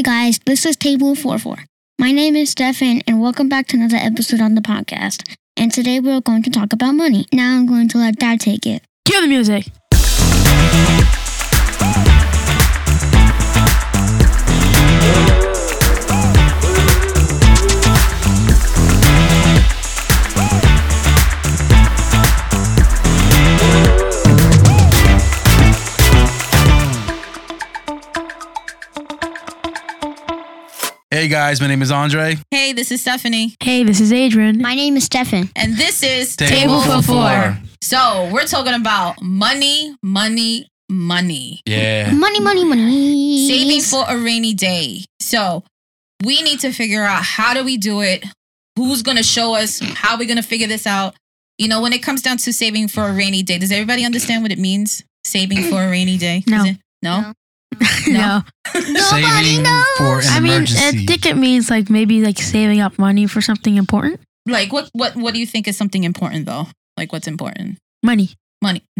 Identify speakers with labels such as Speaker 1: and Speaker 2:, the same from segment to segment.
Speaker 1: Hey guys, this is Table For Four. My name is Stefan, and welcome back to another episode on the podcast. And today we're going to talk about money. Now I'm going to let Dad take it.
Speaker 2: Cue the music.
Speaker 3: Hey guys, my name is Andre.
Speaker 4: Hey, this is Stephanie,
Speaker 2: Hey, this is Adrian.
Speaker 1: My name is Stefan.
Speaker 4: and this is
Speaker 3: Table
Speaker 2: for four.
Speaker 4: So, we're talking about money, money, money.
Speaker 3: Yeah.
Speaker 1: Money, money, money.
Speaker 4: Saving for a rainy day. So, we need to figure out how do we do it? Who's going to show us? How are we going to figure this out? You know, when it comes down to saving for a rainy day, does everybody understand what it means? Saving for a rainy day?
Speaker 2: No.
Speaker 4: Is it- No?
Speaker 1: No.
Speaker 2: no.
Speaker 3: Saving for an
Speaker 2: I mean,
Speaker 3: emergency.
Speaker 2: I think it means like maybe like saving up money for something important.
Speaker 4: Like what what what do you think is something important though? Like what's important?
Speaker 2: Money.
Speaker 4: Money.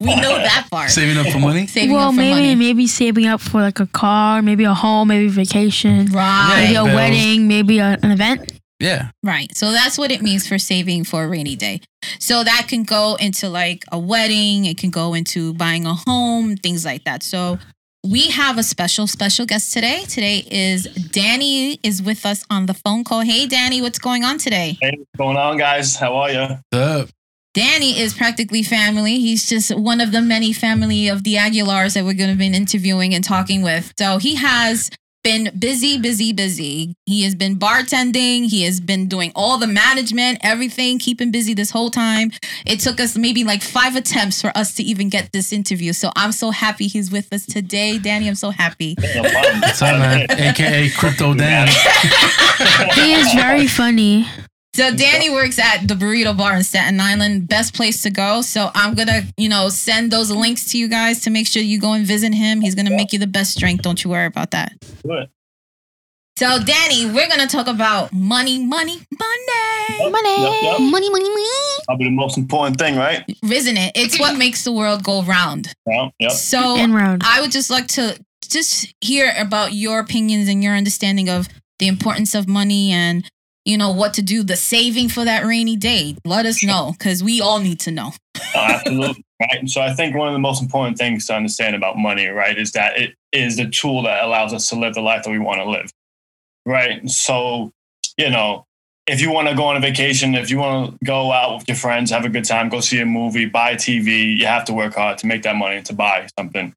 Speaker 4: we know that part.
Speaker 3: Saving up for money?
Speaker 4: Saving
Speaker 2: well,
Speaker 4: up for
Speaker 2: maybe
Speaker 4: money.
Speaker 2: maybe saving up for like a car, maybe a home, maybe vacation,
Speaker 4: Right.
Speaker 2: maybe a
Speaker 3: Bills.
Speaker 2: wedding, maybe a, an event.
Speaker 3: Yeah.
Speaker 4: Right. So that's what it means for saving for a rainy day. So that can go into like a wedding, it can go into buying a home, things like that. So we have a special special guest today. Today is Danny is with us on the phone call. Hey Danny, what's going on today?
Speaker 5: Hey, what's going on, guys? How are you?
Speaker 3: What's up?
Speaker 4: Danny is practically family. He's just one of the many family of the Aguilars that we're going to be interviewing and talking with. So he has been busy, busy, busy. He has been bartending. He has been doing all the management, everything, keeping busy this whole time. It took us maybe like five attempts for us to even get this interview. So I'm so happy he's with us today. Danny, I'm so happy.
Speaker 5: No.
Speaker 3: What's up, man? AKA Crypto Dan.
Speaker 2: He is very funny.
Speaker 4: So Danny works at the Burrito Bar in Staten Island. Best place to go. So I'm gonna, you know, send those links to you guys to make sure you go and visit him. He's gonna make you the best drink. Don't you worry about that.
Speaker 5: Good.
Speaker 4: So Danny, we're gonna talk about money, money, money.
Speaker 2: Money.
Speaker 5: Yep, yep.
Speaker 1: Money, money, money.
Speaker 5: Probably the most important thing, right?
Speaker 4: Isn't it? It's what makes the world go round.
Speaker 5: Yeah. Yep.
Speaker 4: So
Speaker 2: And round.
Speaker 4: I would just like to just hear about your opinions and your understanding of the importance of money and you know what to do, the saving for that rainy day. Let us know because we all need to know.
Speaker 5: Oh, absolutely. Right. So I think one of the most important things to understand about money, right, is that it is the tool that allows us to live the life that we want to live. Right. So, you know, if you want to go on a vacation, if you want to go out with your friends, have a good time, go see a movie, buy a TV, you have to work hard to make that money to buy something.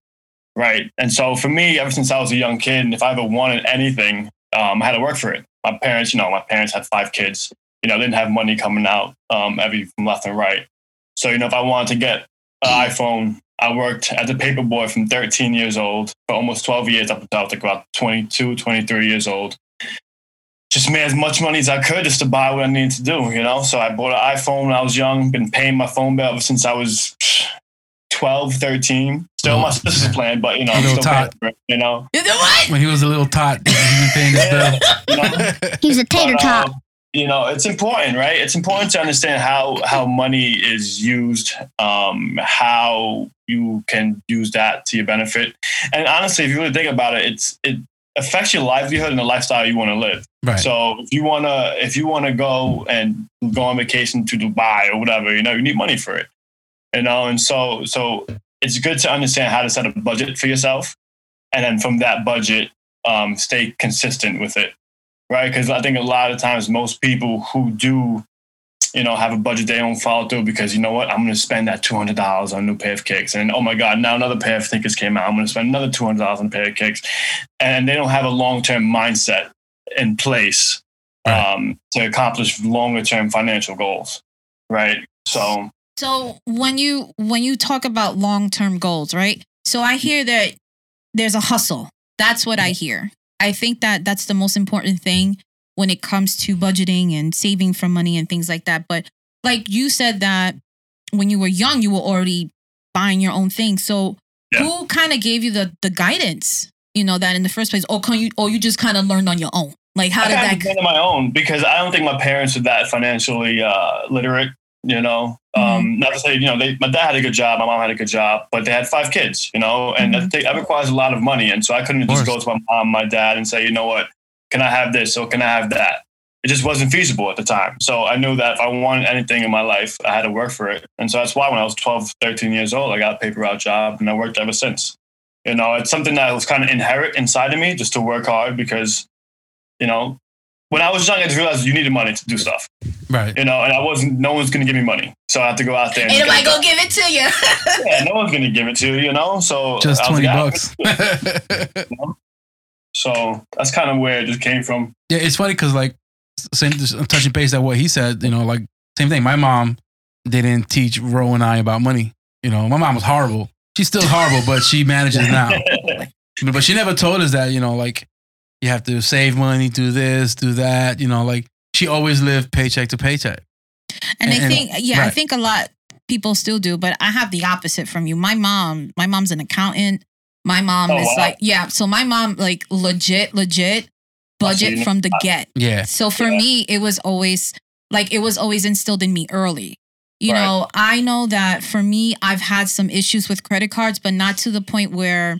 Speaker 5: Right. And so for me, ever since I was a young kid, and if I ever wanted anything, um, I had to work for it. My parents, you know, my parents had five kids. You know, didn't have money coming out um, every from left and right. So, you know, if I wanted to get an iPhone, I worked as a paper boy from 13 years old for almost 12 years up until like about 22, 23 years old. Just made as much money as I could just to buy what I needed to do, you know? So I bought an iPhone when I was young, been paying my phone bill ever since I was 12, 13. Still my sister's plan, but, you know, I'm
Speaker 3: Little
Speaker 5: still paying
Speaker 3: tot.
Speaker 5: for it, you know?
Speaker 4: You know what?
Speaker 3: When he was a little tot, he was paying his bill.
Speaker 5: You know?
Speaker 1: He's a tater
Speaker 5: But,
Speaker 1: tot.
Speaker 5: uh, you know, it's important, right? It's important to understand how how money is used, um, how you can use that to your benefit. And honestly, if you really think about it, it's it affects your livelihood and the lifestyle you want to live.
Speaker 3: Right.
Speaker 5: So if you wanna if you wanna go and go on vacation to Dubai or whatever, you know, you need money for it. You know, and so so it's good to understand how to set a budget for yourself, and then from that budget, um, stay consistent with it right? Because I think a lot of times most people who do, you know, have a budget they don't follow through because you know what, I'm going to spend that two hundred dollars on a new pair of kicks, and oh my god, now another pair of sneakers came out. I'm going to spend another two hundred dollars on a pair of kicks, and they don't have a long term mindset in place um, to accomplish longer term financial goals, right? So
Speaker 4: So when you when you talk about long term goals, right? So I hear that there's a hustle. That's what I hear. I think that that's the most important thing when it comes to budgeting and saving for money and things like that. But like you said that when you were young, you were already buying your own things. So
Speaker 5: Yeah.
Speaker 4: who kind of gave you the the guidance? You know that in the first place, or can you, or you just kind of learned on your own? Like how
Speaker 5: I
Speaker 4: did that?
Speaker 5: on my own because I don't think my parents are that financially uh, literate. You know, Um, not to say, you know, they, my dad had a good job, my mom had a good job, but they had five kids, you know, and that, that requires a lot of money. And so I couldn't just go to my mom, my dad, and say, you know what, can I have this or can I have that? It just wasn't feasible at the time. So I knew that if I wanted anything in my life, I had to work for it. And so that's why when I was 12, 13 years old, I got a paper route job and I worked ever since. You know, it's something that was kind of inherent inside of me just to work hard because, you know, when I was young, I just realized you needed money to do stuff,
Speaker 3: Right.
Speaker 5: you know, and I wasn't, no one's going to give me money. So I have to go out there. And
Speaker 4: Ain't nobody
Speaker 5: get
Speaker 4: gonna give it to you.
Speaker 5: yeah, no one's gonna give it to you, you know. So
Speaker 3: Just twenty
Speaker 5: like, ah,
Speaker 3: bucks.
Speaker 5: So that's kind of where it just came from.
Speaker 3: Yeah, it's funny because like same just touching base at what he said. You know, like same thing. My mom didn't teach Ro and I about money. You know, my mom was horrible. She's still horrible, but she manages now. But but she never told us that. You know, like you have to save money, do this, do that. You know, like she always lived paycheck to paycheck.
Speaker 4: And I
Speaker 3: And-
Speaker 4: think, yeah, I think a lot people still do, but I have the opposite from you. My mom, my mom's an accountant. My mom
Speaker 5: Oh,
Speaker 4: is
Speaker 5: wow.
Speaker 4: like, yeah. So my mom, like, legit, legit budget from the get.
Speaker 3: Yeah,
Speaker 4: So for
Speaker 5: Yeah.
Speaker 4: me, it was always like it was always instilled in me early. You
Speaker 5: Right.
Speaker 4: know, I know that for me, I've had some issues with credit cards, but not to the point where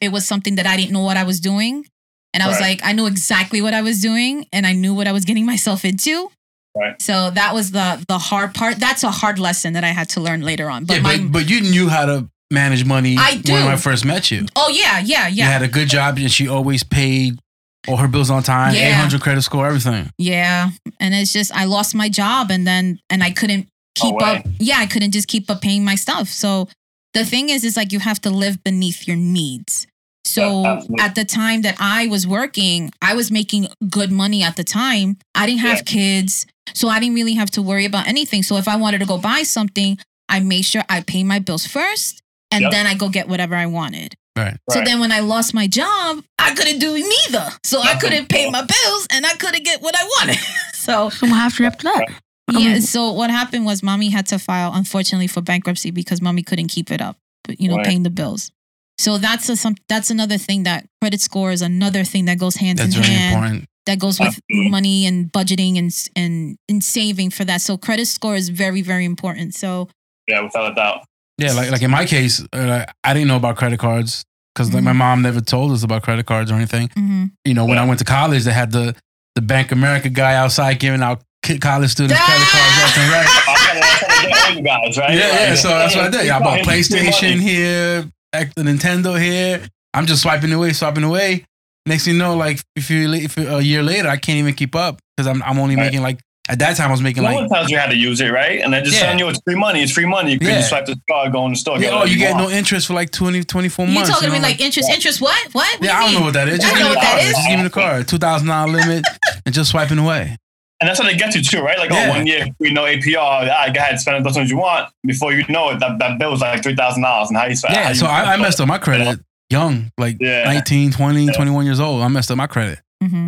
Speaker 4: it was something that I didn't know what I was doing. And I was
Speaker 5: Right.
Speaker 4: like, I knew exactly what I was doing and I knew what I was getting myself into.
Speaker 5: Right.
Speaker 4: So that was the the hard part. That's a hard lesson that I had to learn later on. But
Speaker 3: yeah,
Speaker 4: my
Speaker 3: but but you knew how to manage money
Speaker 4: I do.
Speaker 3: when I first met you.
Speaker 4: oh yeah, yeah,
Speaker 3: You
Speaker 4: yeah.
Speaker 3: had a good job, and she always paid all her bills on time,
Speaker 4: Yeah.
Speaker 3: eight hundred credit score, everything.
Speaker 4: Yeah. And it's just I lost my job and then and I couldn't keep up. Yeah, I couldn't just keep up paying my stuff. So the thing is is like you have to live beneath your needs. So
Speaker 5: Yeah,
Speaker 4: at the time that I was working, I was making good money at the time. I didn't have kids, so I didn't really have to worry about anything. So if I wanted to go buy something, I made sure I pay my bills first and
Speaker 5: Yep.
Speaker 4: then I go get whatever I wanted.
Speaker 3: Right.
Speaker 4: So
Speaker 5: Right.
Speaker 4: then when I lost my job, I couldn't do neither. So I couldn't pay my bills and I couldn't get what I wanted. so
Speaker 2: So what happened after that?
Speaker 4: yeah, so what happened was mommy had to file unfortunately for bankruptcy because mommy couldn't keep it up, but you know,
Speaker 5: Right.
Speaker 4: paying the bills. So that's a some that's another thing that credit score is another thing that goes hand
Speaker 3: That's
Speaker 4: in
Speaker 3: very
Speaker 4: hand
Speaker 3: important.
Speaker 4: that goes with
Speaker 5: Absolutely.
Speaker 4: money and budgeting and and and saving for that. So credit score is very very important. So
Speaker 5: Yeah, without a doubt.
Speaker 3: Yeah, like like in my case, uh, I didn't know about credit cards because like my
Speaker 4: Mhm.
Speaker 3: mom never told us about credit cards or anything.
Speaker 4: mhm.
Speaker 3: You know, when I went to college, they had the the Bank America guy outside giving out college students credit cards left and right.
Speaker 5: I'm trying to- I'm trying to get all you guys, right?
Speaker 3: Yeah, yeah.
Speaker 5: Like,
Speaker 3: So that's what I did. I bought
Speaker 5: Free.
Speaker 3: PlayStation here, X- the Nintendo here. I'm just swiping away, swiping away. Next thing you know, like if you if a year later, I can't even keep up because I'm I'm only
Speaker 5: Right.
Speaker 3: making like at that time I was making
Speaker 5: No
Speaker 3: like
Speaker 5: one tells you how to use it, right? And they're just
Speaker 3: Yeah.
Speaker 5: telling you it's free money. It's free money. You can
Speaker 3: Yeah.
Speaker 5: just swipe the card, go in the store.
Speaker 3: yeah, oh
Speaker 5: whatever
Speaker 3: you get
Speaker 5: want.
Speaker 3: no interest for like 20, 24
Speaker 4: You
Speaker 3: months.
Speaker 4: talking to me like interest, interest? What? What? what do
Speaker 3: Yeah,
Speaker 4: you
Speaker 3: I don't
Speaker 4: mean?
Speaker 3: know what that is. Just
Speaker 4: I
Speaker 3: give
Speaker 4: know
Speaker 3: me the
Speaker 4: what that
Speaker 3: card.
Speaker 4: is.
Speaker 3: Just give me the card. Two thousand dollar limit and just swiping away.
Speaker 5: And that's how they get you too, right? Like,
Speaker 3: Yeah.
Speaker 5: oh, one year free, know APR. Ah, go ahead, spend as much as you want. Before you know it, that, that bill was like three thousand dollars. And how you spend?
Speaker 3: Yeah, so I, I messed up my credit young, like
Speaker 5: Yeah.
Speaker 3: 19, 20, 21 years old. I messed up my credit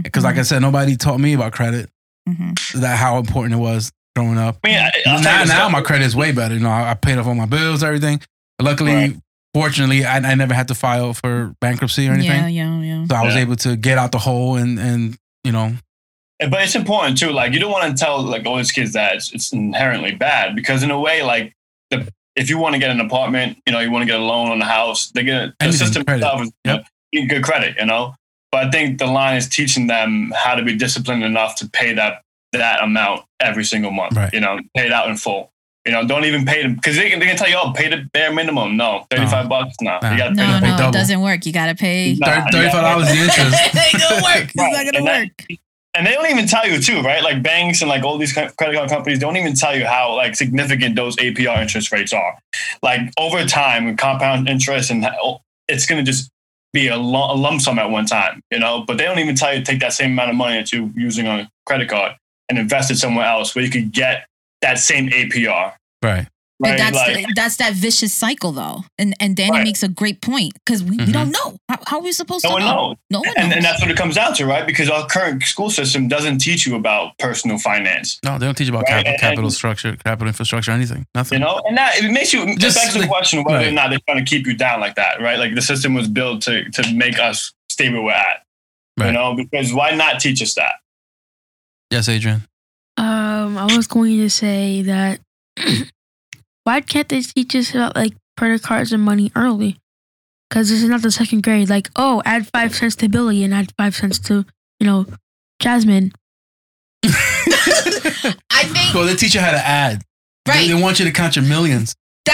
Speaker 3: because, like I said, nobody taught me about credit.
Speaker 4: mhm.
Speaker 3: That how important it was growing up.
Speaker 5: I mean, I,
Speaker 3: now, now my credit is way better. You know, I, I paid off all my bills, everything. Luckily,
Speaker 5: Right.
Speaker 3: fortunately, I, I never had to file for bankruptcy or anything.
Speaker 4: Yeah, yeah, yeah.
Speaker 3: So I was
Speaker 5: Yeah.
Speaker 3: able to get out the hole and and you know,
Speaker 5: But it's important too. Like you don't want to tell like all these kids that it's, it's inherently bad because in a way, like the, if you want to get an apartment, you know, you want to get a loan on the house, they get the
Speaker 3: Anything,
Speaker 5: system
Speaker 3: credit.
Speaker 5: itself is
Speaker 3: Yep.
Speaker 5: you know, good credit, you know. But I think the line is teaching them how to be disciplined enough to pay that that amount every single month.
Speaker 3: Right.
Speaker 5: You know, pay it out in full. You know, don't even pay them because they can, they can tell you, oh, pay the bare minimum. No, thirty five bucks. No,
Speaker 3: Nah.
Speaker 5: you got to pay
Speaker 4: No, no, it doesn't work. You gotta pay.
Speaker 5: Nah,
Speaker 3: thirty-five
Speaker 5: gotta-
Speaker 3: dollars the interest.
Speaker 4: it ain't gonna work. It's
Speaker 5: Right,
Speaker 4: not gonna
Speaker 5: and that-
Speaker 4: work.
Speaker 5: And they don't even tell you too, right? Like banks and like all these credit card companies don't even tell you how like significant those APR interest rates are. Like over time, compound interest, and it's going to just be a, a lump sum at one time, you know. But they don't even tell you to take that same amount of money that you're using on a credit card and invest it somewhere else where you could get that same APR.
Speaker 3: Right.
Speaker 4: But that's
Speaker 5: Like,
Speaker 4: that's that vicious cycle though, and and Danny
Speaker 5: Right.
Speaker 4: makes a great point because we, we
Speaker 3: Mhm.
Speaker 4: don't know how, how are we supposed
Speaker 5: no
Speaker 4: to
Speaker 5: one
Speaker 4: know?
Speaker 5: knows.
Speaker 4: No one
Speaker 5: And,
Speaker 4: knows.
Speaker 5: and that's what it comes down to, right? Because our current school system doesn't teach you about personal finance.
Speaker 3: No, they don't teach you about
Speaker 5: Right,
Speaker 3: capital,
Speaker 5: and-
Speaker 3: capital structure, capital infrastructure, anything. Nothing.
Speaker 5: You know, and that it makes you it
Speaker 3: Just
Speaker 5: begs the
Speaker 3: like-
Speaker 5: question whether or not they're trying to keep you down like that, right? Like the system was built to to make us stay where we're at.
Speaker 3: Right.
Speaker 5: You know, because why not teach us that?
Speaker 3: Yes, Adrian.
Speaker 2: Um, I was going to say that why can't they teach us about like credit cards and money early? Because this is not the second grade. Like, oh, add five cents to Billy and add five cents to you know Jasmine.
Speaker 4: I think
Speaker 3: well, they teach you how to add. They-
Speaker 4: right.
Speaker 3: They, want you to count your millions. You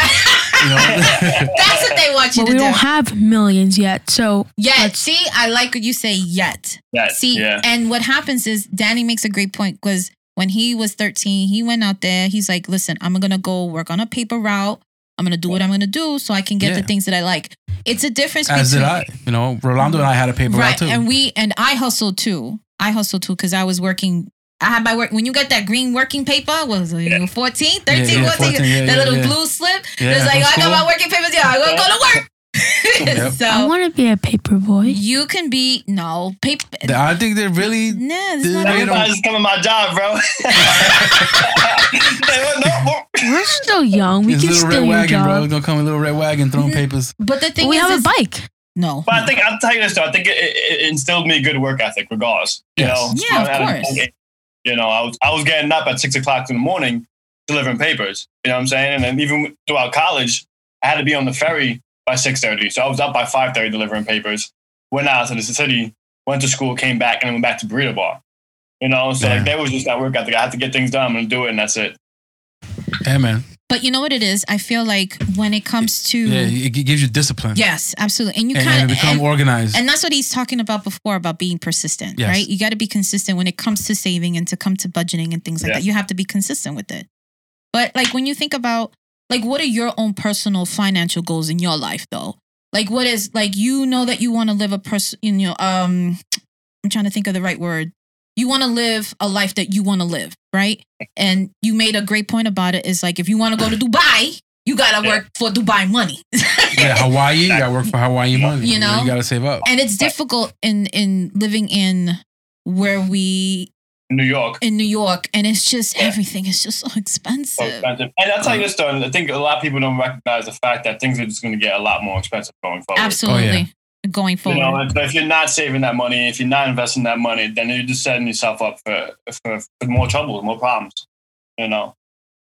Speaker 3: know?
Speaker 4: That, that's what they want you
Speaker 2: But
Speaker 4: to
Speaker 2: we
Speaker 4: do.
Speaker 2: We don't have millions yet, so
Speaker 4: Yet, see, I like what you say. Yet,
Speaker 5: Yeah,
Speaker 4: see,
Speaker 5: yeah.
Speaker 4: and what happens is Danny makes a great point because when he was 13, he went out there. He's like, "Listen, I'm gonna go work on a paper route. I'm gonna do what I'm gonna do so I can get the things that I like." It's a difference
Speaker 3: As did I. You know, Rolando and I had a paper
Speaker 4: right,
Speaker 3: route too.
Speaker 4: and we and I hustled too. I hustled too because I was working. I had my work when you get that green working paper what was it,
Speaker 5: Yeah.
Speaker 4: 14, 13,
Speaker 3: Yeah, yeah,
Speaker 4: 14,
Speaker 3: 14, yeah,
Speaker 4: that
Speaker 3: yeah,
Speaker 4: little
Speaker 3: yeah.
Speaker 4: blue slip.
Speaker 3: Yeah,
Speaker 4: it's like
Speaker 3: from oh,
Speaker 4: I got my working papers. Yeah, I'm going to go to work.
Speaker 3: Yep.
Speaker 4: so
Speaker 2: I want to be a paper boy.
Speaker 4: you can be no paper.
Speaker 3: I think they're really.
Speaker 4: No, it's
Speaker 3: Dude,
Speaker 4: not.
Speaker 3: they don't-
Speaker 5: Everybody's coming my job, bro.
Speaker 2: We're still young. We
Speaker 3: It's
Speaker 2: can
Speaker 3: little
Speaker 2: steal
Speaker 3: red
Speaker 2: your
Speaker 3: wagon, bro.
Speaker 2: job.
Speaker 3: Gonna come in a little red wagon throwing mm-hmm. papers.
Speaker 4: But the thing
Speaker 2: we
Speaker 4: is,
Speaker 2: have a bike.
Speaker 4: no.
Speaker 5: But I think I'll tell you this though. I think it, it, it instilled me good work ethic, regardless. You know,
Speaker 4: Yeah, of
Speaker 5: At a
Speaker 4: course.
Speaker 5: young You know, I was I was getting up at six o'clock in the morning delivering papers. You know what I'm saying? And then even throughout college, I had to be on the ferry by six thirty. So I was up by five thirty delivering papers. Went out to the city, went to school, came back, and then went back to burrito bar. You know, so
Speaker 3: Yeah.
Speaker 5: like that was just that work ethic. I had to get things done. I'm gonna do it, and that's it.
Speaker 3: Yeah, man.
Speaker 4: But you know what it is? I feel like when it comes to
Speaker 3: Yeah, it it gives you discipline.
Speaker 4: yes, absolutely, and you
Speaker 3: and,
Speaker 4: kind of
Speaker 3: become organized.
Speaker 4: And that's what he's talking about before about being persistent,
Speaker 3: Yes.
Speaker 4: right? You got to be consistent when it comes to saving and to come to budgeting and things like
Speaker 5: Yeah.
Speaker 4: that. You have to be consistent with it. But like when you think about like what are your own personal financial goals in your life though? Like what is like you know that you want to live a person you know um I'm trying to think of the right word. You want to live a life that you want to live, right? And you made a great point about it is like if you want to go to Dubai, you got to
Speaker 5: Yeah.
Speaker 4: work for Dubai money.
Speaker 3: yeah, Hawaii. You got to work for Hawaii money.
Speaker 4: You know?
Speaker 3: you got to save up.
Speaker 4: and it's difficult in in living in where we
Speaker 5: New York.
Speaker 4: in New York and it's just
Speaker 5: Yeah.
Speaker 4: everything is just so
Speaker 5: so
Speaker 4: expensive.
Speaker 5: expensive. And that's how you this though, I think a lot of people don't recognize the fact that things are just going to get a lot more expensive going forward.
Speaker 4: Absolutely. Going
Speaker 5: You know,
Speaker 4: forward.
Speaker 5: if, if you're not saving that money, if you're not investing that money, then you're just setting yourself up for for, for more trouble, more problems. You know.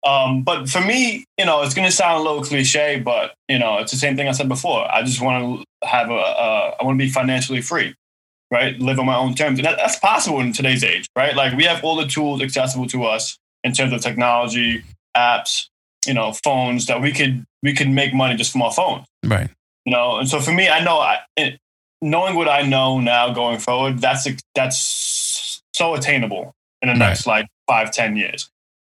Speaker 5: Um, but for me, you know, it's going to sound a little cliche, but you know, it's the same thing I said before. I just want to have a, a I want to be financially free, right? Live on my own terms, and that, that's possible in today's age, right? Like we have all the tools accessible to us in terms of technology, apps, you know, phones that we could we could make money just from our phone
Speaker 3: Right.
Speaker 5: you know and so for me i know I, it, knowing what i know now going forward that's that's so attainable in the
Speaker 3: Right.
Speaker 5: next like five ten years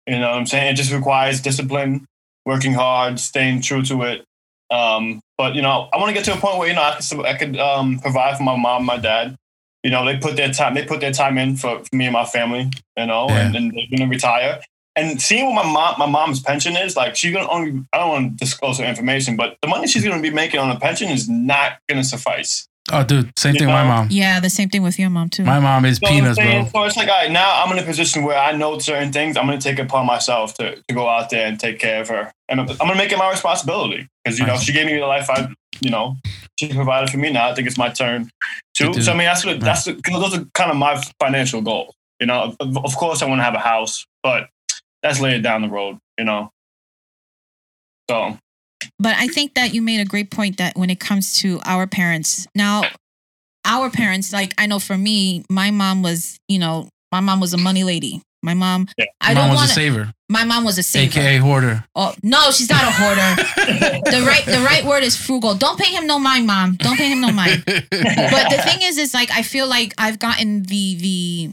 Speaker 5: you know what i'm saying it just requires discipline working hard staying true to it um, but you know i want to get to a point where you know i could, I could um, provide for my mom my dad you know they put their time they put their time in for, for me and my family you know and, and they're gonna retire. And seeing what my mom my mom's pension is like she's gonna only i don't want to disclose her information but the money she's gonna be making on a pension is not gonna suffice
Speaker 3: Oh, dude, same
Speaker 5: You
Speaker 3: thing. with My mom.
Speaker 4: Yeah, the same thing with your mom too.
Speaker 3: My mom is
Speaker 5: So I'm
Speaker 3: peanuts, bro.
Speaker 5: So it's like, all right, now I'm in a position where I know certain things. I'm going to take it upon myself to, to go out there and take care of her. And I'm, I'm going to make it my responsibility because, you know, she gave me the life I, you know, she provided for me. Now I think it's my turn
Speaker 3: To
Speaker 5: to. So, I mean, that's what, that's the, 'cause those are kind of my financial goals. You know, of, of course, I want to have a house, but that's later down the road, you know. So,
Speaker 4: But I think that you made a great point that when it comes to our parents, now our parents, like I know for me, my mom was, you know, my mom was a money lady. My mom,
Speaker 5: Yeah.
Speaker 4: I
Speaker 3: mom
Speaker 4: don't
Speaker 3: was
Speaker 4: want
Speaker 3: a
Speaker 4: to.
Speaker 3: saver,
Speaker 4: My mom was a saver.
Speaker 3: aka hoarder.
Speaker 4: Oh no, she's not a hoarder. the right, the right word is frugal. Don't pay him no mind, mom. Don't pay him no mind. but the thing is is like I feel like I've gotten the the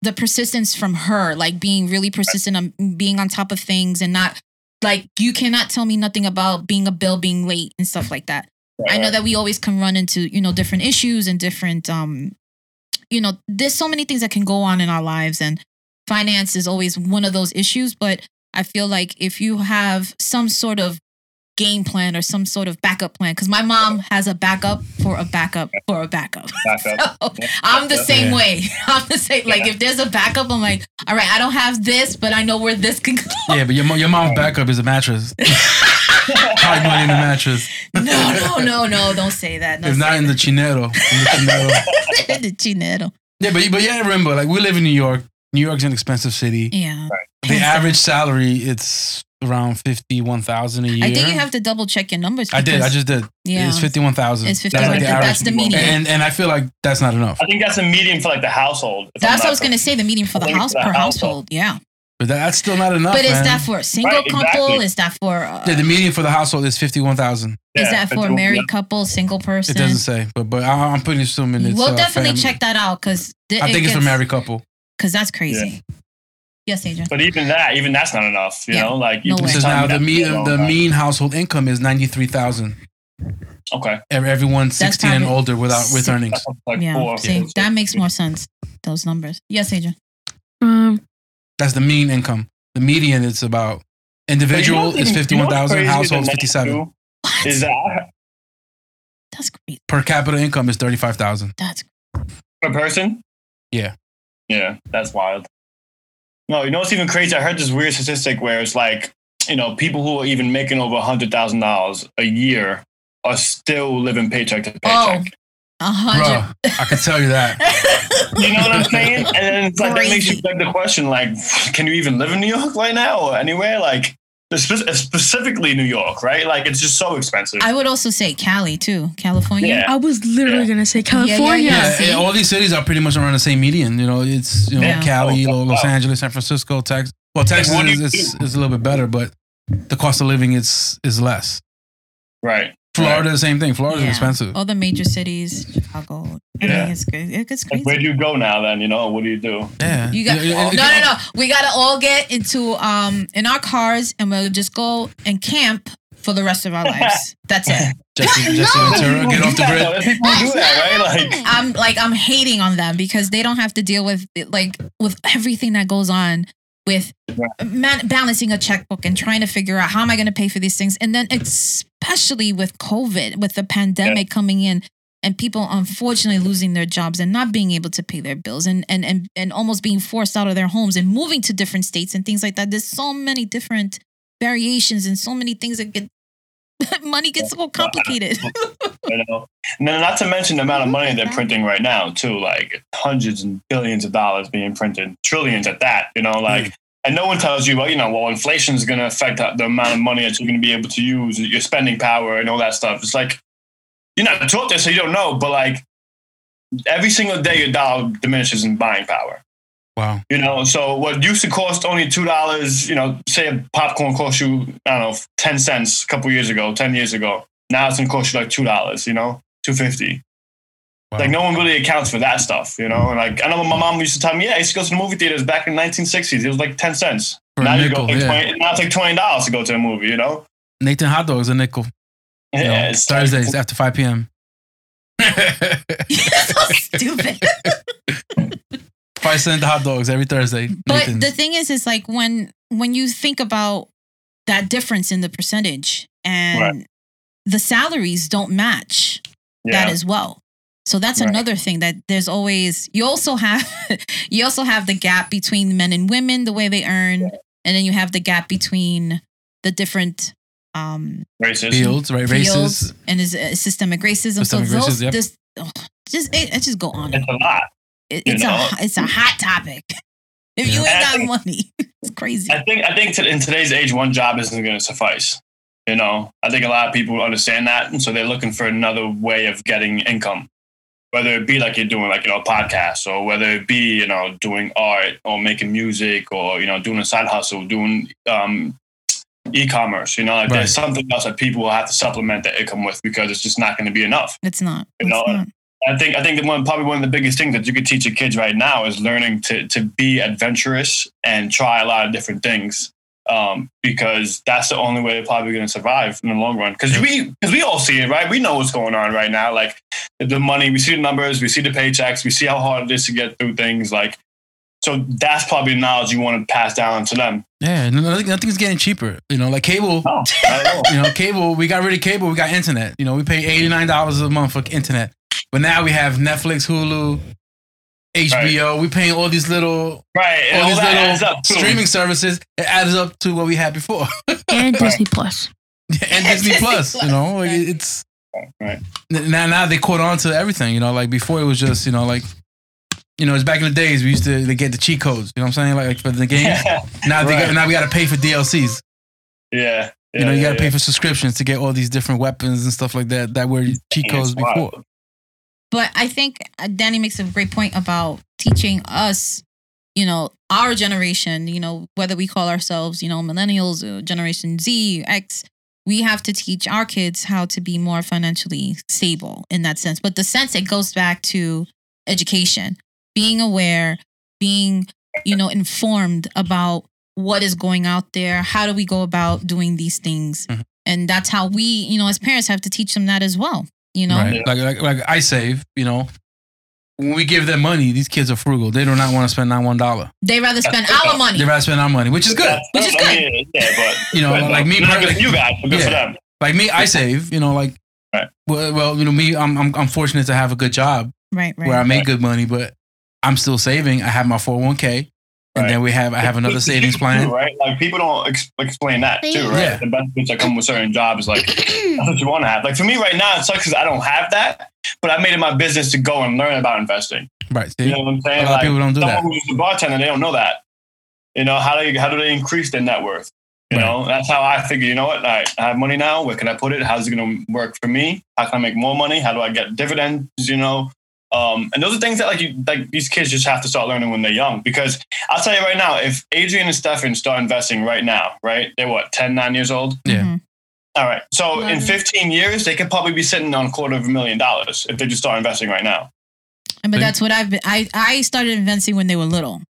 Speaker 4: the persistence from her, like being really persistent on being on top of things and not like you cannot tell me nothing about being a bill being late and stuff like that. I know that we always can run into, you know, different issues and different um you know, there's so many things that can go on in our lives and finance is always one of those issues, but I feel like if you have some sort of game plan or some sort of backup plan cuz my mom has a backup for a backup for a backup.
Speaker 5: backup.
Speaker 4: So, I'm the same
Speaker 3: Yeah.
Speaker 4: way. I'm the same. Like
Speaker 5: Yeah.
Speaker 4: if there's a backup, I'm like, all right, I don't have this, but I know where this can go.
Speaker 3: yeah, but your, your mom's backup is a mattress. Hide money in the mattress.
Speaker 4: No, no, no, no. Don't say that. Don't
Speaker 3: If not
Speaker 4: say
Speaker 3: in the chinero. In the chinero.
Speaker 4: the chinero.
Speaker 3: Yeah, but but yeah, remember, like we live in New York. New York's an expensive city.
Speaker 4: Yeah.
Speaker 3: The average salary, it's around fifty one thousand a year.
Speaker 4: I think you have to double check your numbers.
Speaker 3: I did. I just did.
Speaker 4: yeah.
Speaker 3: It's fifty one thousand.
Speaker 4: It's
Speaker 3: That's like the
Speaker 4: 51,000. That's the median.
Speaker 3: And and I feel like that's not enough.
Speaker 5: I think that's a median for like the household.
Speaker 4: That's what I was gonna say. The median for the house
Speaker 5: for the
Speaker 4: per
Speaker 5: household.
Speaker 4: household. Yeah,
Speaker 3: But that's still not enough.
Speaker 4: but is
Speaker 3: man.
Speaker 4: that for a single
Speaker 5: Right,
Speaker 4: couple?
Speaker 5: exactly.
Speaker 4: Is that for? Uh,
Speaker 3: Yeah, the median for the household is fifty one thousand.
Speaker 4: is that for a
Speaker 5: it's-
Speaker 4: married couple, single person?
Speaker 3: It doesn't say, but but I, I'm pretty assuming it's.
Speaker 4: we'll
Speaker 3: uh,
Speaker 4: definitely
Speaker 3: family.
Speaker 4: check that out because
Speaker 3: I think it's for married couple.
Speaker 4: Because that's crazy. Yes, Adrian.
Speaker 5: But even that, even that's not enough. You
Speaker 4: Yeah.
Speaker 5: know, like
Speaker 4: No
Speaker 5: you
Speaker 4: way.
Speaker 3: It
Speaker 5: can
Speaker 3: says
Speaker 5: tell me
Speaker 3: now the mean
Speaker 5: for
Speaker 3: the
Speaker 5: time.
Speaker 3: mean household income is ninety three thousand.
Speaker 5: Okay,
Speaker 3: Everyone sixteen and older without with earnings.
Speaker 5: Like
Speaker 4: yeah,
Speaker 5: four.
Speaker 4: see, that makes more sense. Those numbers. Yes, Adrian.
Speaker 2: Um,
Speaker 3: That's the mean income. The median is about individual
Speaker 5: you know
Speaker 3: is
Speaker 5: fifty one thousand,
Speaker 3: fifty
Speaker 5: you know
Speaker 3: one
Speaker 5: what's
Speaker 3: Household fifty seven.
Speaker 5: next
Speaker 4: What?
Speaker 5: two Is that
Speaker 4: that's crazy.
Speaker 3: Per capita income is thirty five thousand.
Speaker 4: That's
Speaker 5: per person?
Speaker 3: Yeah.
Speaker 5: Yeah, that's wild. No, you know what's even crazy? I heard this weird statistic where it's like, you know, people who are even making over a hundred thousand dollars a year are still living paycheck to
Speaker 4: Oh.
Speaker 5: paycheck.
Speaker 4: a hundred.
Speaker 3: Bro, I can tell you that.
Speaker 5: You know what I'm saying? And then it's like that makes you beg the question, like, can you even live in New York right now or anywhere? Like spe- specifically New York, right? Like it's just so expensive.
Speaker 4: I would also say Cali too, California.
Speaker 5: Yeah.
Speaker 2: I was literally
Speaker 5: Yeah.
Speaker 2: gonna say
Speaker 4: yeah, yeah.
Speaker 2: California.
Speaker 3: Yeah, all these cities are pretty much around the same median. You know, it's you know
Speaker 4: Yeah.
Speaker 3: Cali,
Speaker 5: Oh,
Speaker 3: Los
Speaker 5: wow.
Speaker 3: Angeles, San Francisco, Texas. Well, Texas is, is, is a little bit better, but the cost of living is is less.
Speaker 5: right.
Speaker 3: Florida, the same thing. Florida's
Speaker 4: Yeah.
Speaker 3: expensive.
Speaker 4: All the major cities, Chicago. I
Speaker 5: Yeah.
Speaker 4: it's good. It gets
Speaker 5: Like,
Speaker 4: crazy.
Speaker 5: where do you go now then? You know, what do you do?
Speaker 3: Yeah,
Speaker 4: You got
Speaker 3: Yeah,
Speaker 4: no,
Speaker 3: yeah,
Speaker 4: no, no. We gotta all get into um in our cars and we'll just go and camp for the rest of our lives. That's it.
Speaker 3: Jesse, Jesse
Speaker 4: No.
Speaker 3: Ventura, get off the grid.
Speaker 5: People do that, right? Like
Speaker 4: I'm like I'm hating on them because they don't have to deal with like with everything that goes on with man- balancing a checkbook and trying to figure out how am I going to pay for these things, and then especially with COVID, with the pandemic coming in. And people unfortunately losing their jobs and not being able to pay their bills and, and and and almost being forced out of their homes and moving to different states and things like that. There's so many different variations and so many things that get money gets so complicated.
Speaker 5: you know. And then not to mention the amount of money they're printing right now, too, like hundreds and billions of dollars being printed, trillions at that, you know, like hmm. and no one tells you, well, you know, well, inflation is going to affect the amount of money that you're going to be able to use, your spending power, and all that stuff. It's like you're not taught this, so you don't know. But like every single day, your dollar diminishes in buying power.
Speaker 3: Wow.
Speaker 5: You know, so what used to cost only two dollars, you know, say a popcorn cost you, I don't know, ten cents a couple years ago, ten years ago. Now it's gonna cost you like two dollars, you know, two fifty.
Speaker 3: Wow.
Speaker 5: Like no one really accounts for that stuff, you know. And like I know my mom used to tell me, yeah, I used to go to the movie theaters back in the 1960s. It was like ten cents.
Speaker 3: For
Speaker 5: now you
Speaker 3: nickel,
Speaker 5: go like
Speaker 3: yeah.
Speaker 5: 20, now it's like twenty dollars to go to the movie, you know.
Speaker 3: Nathan hot dogs a nickel. You know,
Speaker 5: Yeah, it's
Speaker 3: Thursdays after five p.m.
Speaker 4: You're so stupid.
Speaker 3: Five cent hot dogs every Thursday.
Speaker 4: But
Speaker 3: Nathan's.
Speaker 4: the thing is, is like when when you think about that difference in the percentage and
Speaker 5: Right.
Speaker 4: the salaries don't match that as well. So that's
Speaker 5: Right.
Speaker 4: another thing that there's always you also have you also have the gap between men and women, the way they earn, and then you have the gap between the different um
Speaker 5: racist.
Speaker 3: fields, right?
Speaker 4: fields
Speaker 3: Races.
Speaker 4: and is uh, systemic racism.
Speaker 3: Systemic
Speaker 4: so those
Speaker 3: racism, yep.
Speaker 4: this oh, just it, it just go on.
Speaker 5: It's a lot.
Speaker 4: It,
Speaker 5: you
Speaker 4: it's
Speaker 5: know.
Speaker 4: a it's a hot topic. If you ain't
Speaker 5: I
Speaker 4: got
Speaker 5: think-
Speaker 4: money, it's crazy.
Speaker 5: I think I think in today's age, one job isn't going to suffice. You know, I think a lot of people understand that, and so they're looking for another way of getting income, whether it be like you're doing like you know podcasts, or whether it be you know doing art or making music, or you know doing a side hustle, doing um, e-commerce. You know, like
Speaker 3: Right.
Speaker 5: there's something else that people will have to supplement their income with because it's just not going to be enough.
Speaker 4: It's not.
Speaker 5: You
Speaker 4: It's
Speaker 5: know,
Speaker 4: not.
Speaker 5: I think I think that one probably one of the biggest things that you could teach your kids right now is learning to to be adventurous and try a lot of different things. Um, because that's the only way they're probably going to survive in the long run. Because we because we all see it, right? We know what's going on right now. Like the money, we see the numbers, we see the paychecks, we see how hard it is to get through things. Like so, that's probably the knowledge you want to pass down to them.
Speaker 3: Yeah, nothing, nothing's getting cheaper. You know, like cable.
Speaker 5: I don't know.
Speaker 3: You know, cable. We got rid of cable. We got internet. You know, we pay eighty nine dollars a month for internet, but now we have Netflix, Hulu, HBO. We paying all these little
Speaker 5: right?
Speaker 3: All
Speaker 5: all
Speaker 3: these little streaming services. It adds up to what we had before,
Speaker 2: and Disney Plus.
Speaker 3: and Disney
Speaker 4: Disney
Speaker 3: Plus.
Speaker 4: Plus.
Speaker 3: You know, like it's
Speaker 5: Right.
Speaker 3: now now they caught on to everything. You know, like before it was just you know like. You know, it's back in the days we used to they get the cheat codes. You know what I'm saying? Like, like for the games. Now they
Speaker 5: Right.
Speaker 3: got, now we got to pay for DLCs.
Speaker 5: Yeah.
Speaker 3: You know, you
Speaker 5: yeah,
Speaker 3: got to
Speaker 5: yeah.
Speaker 3: pay for subscriptions to get all these different weapons and stuff like that. That were cheat codes before.
Speaker 4: But I think uh, Danny makes a great point about teaching us, you know, our generation, you know, whether we call ourselves, you know, millennials or Generation Z, X, we have to teach our kids how to be more financially stable in that sense. But the sense it goes back to education, being aware, being, you know, informed about what is going out there. How do we go about doing these things?
Speaker 3: Mhm.
Speaker 4: And that's how we, you know, as parents have to teach them that as well. You know,
Speaker 3: Right. Like, like like I save, you know. When we give them money, these kids are frugal. They do not want to spend not one dollar.
Speaker 4: they rather spend
Speaker 5: That's-
Speaker 4: our money.
Speaker 3: They rather spend our money, which is good.
Speaker 5: That's-
Speaker 4: Which is
Speaker 5: I mean, yeah, but
Speaker 3: You know,
Speaker 5: but
Speaker 3: like me
Speaker 5: not good
Speaker 3: per-
Speaker 5: for you guys, but good for them.
Speaker 3: Like me, I save. You know, like
Speaker 5: Right.
Speaker 3: well, well, you know, me, I'm, I'm I'm fortunate to have a good job
Speaker 4: Right, right.
Speaker 3: where I make
Speaker 5: Right.
Speaker 3: good money, but I'm still saving. I have my 401k, and
Speaker 5: Right.
Speaker 3: then we have I have another savings
Speaker 5: truth,
Speaker 3: plan.
Speaker 5: right? Like people don't ex- explain that too, right?
Speaker 3: Yeah.
Speaker 5: The benefits that come with certain jobs, like that's what you want to have. Like for me right now, it sucks because I don't have that, but I made it my business to go and learn about investing.
Speaker 3: Right. See,
Speaker 5: You know what I'm saying?
Speaker 3: a lot
Speaker 5: like
Speaker 3: of people don't do
Speaker 5: someone
Speaker 3: that.
Speaker 5: who's a bartender, they don't know that. You know how do you, how do they increase their net worth? You
Speaker 3: Right.
Speaker 5: know, that's how I figure. You know what? I, I have money now. Where can I put it? How's it going to work for me? How can I make more money? How do I get dividends? You know, um, and those are things that like you like these kids just have to start learning when they're young. Because I'll tell you right now, if Adrian and Stefan start investing right now, right? They're what 10, 9 years old.
Speaker 3: Yeah.
Speaker 4: Mhm.
Speaker 5: All right. So in 15 years, they could probably be sitting on a quarter of a million dollars if they just start investing right now.
Speaker 4: But that's what I've been. I I started investing when they were little,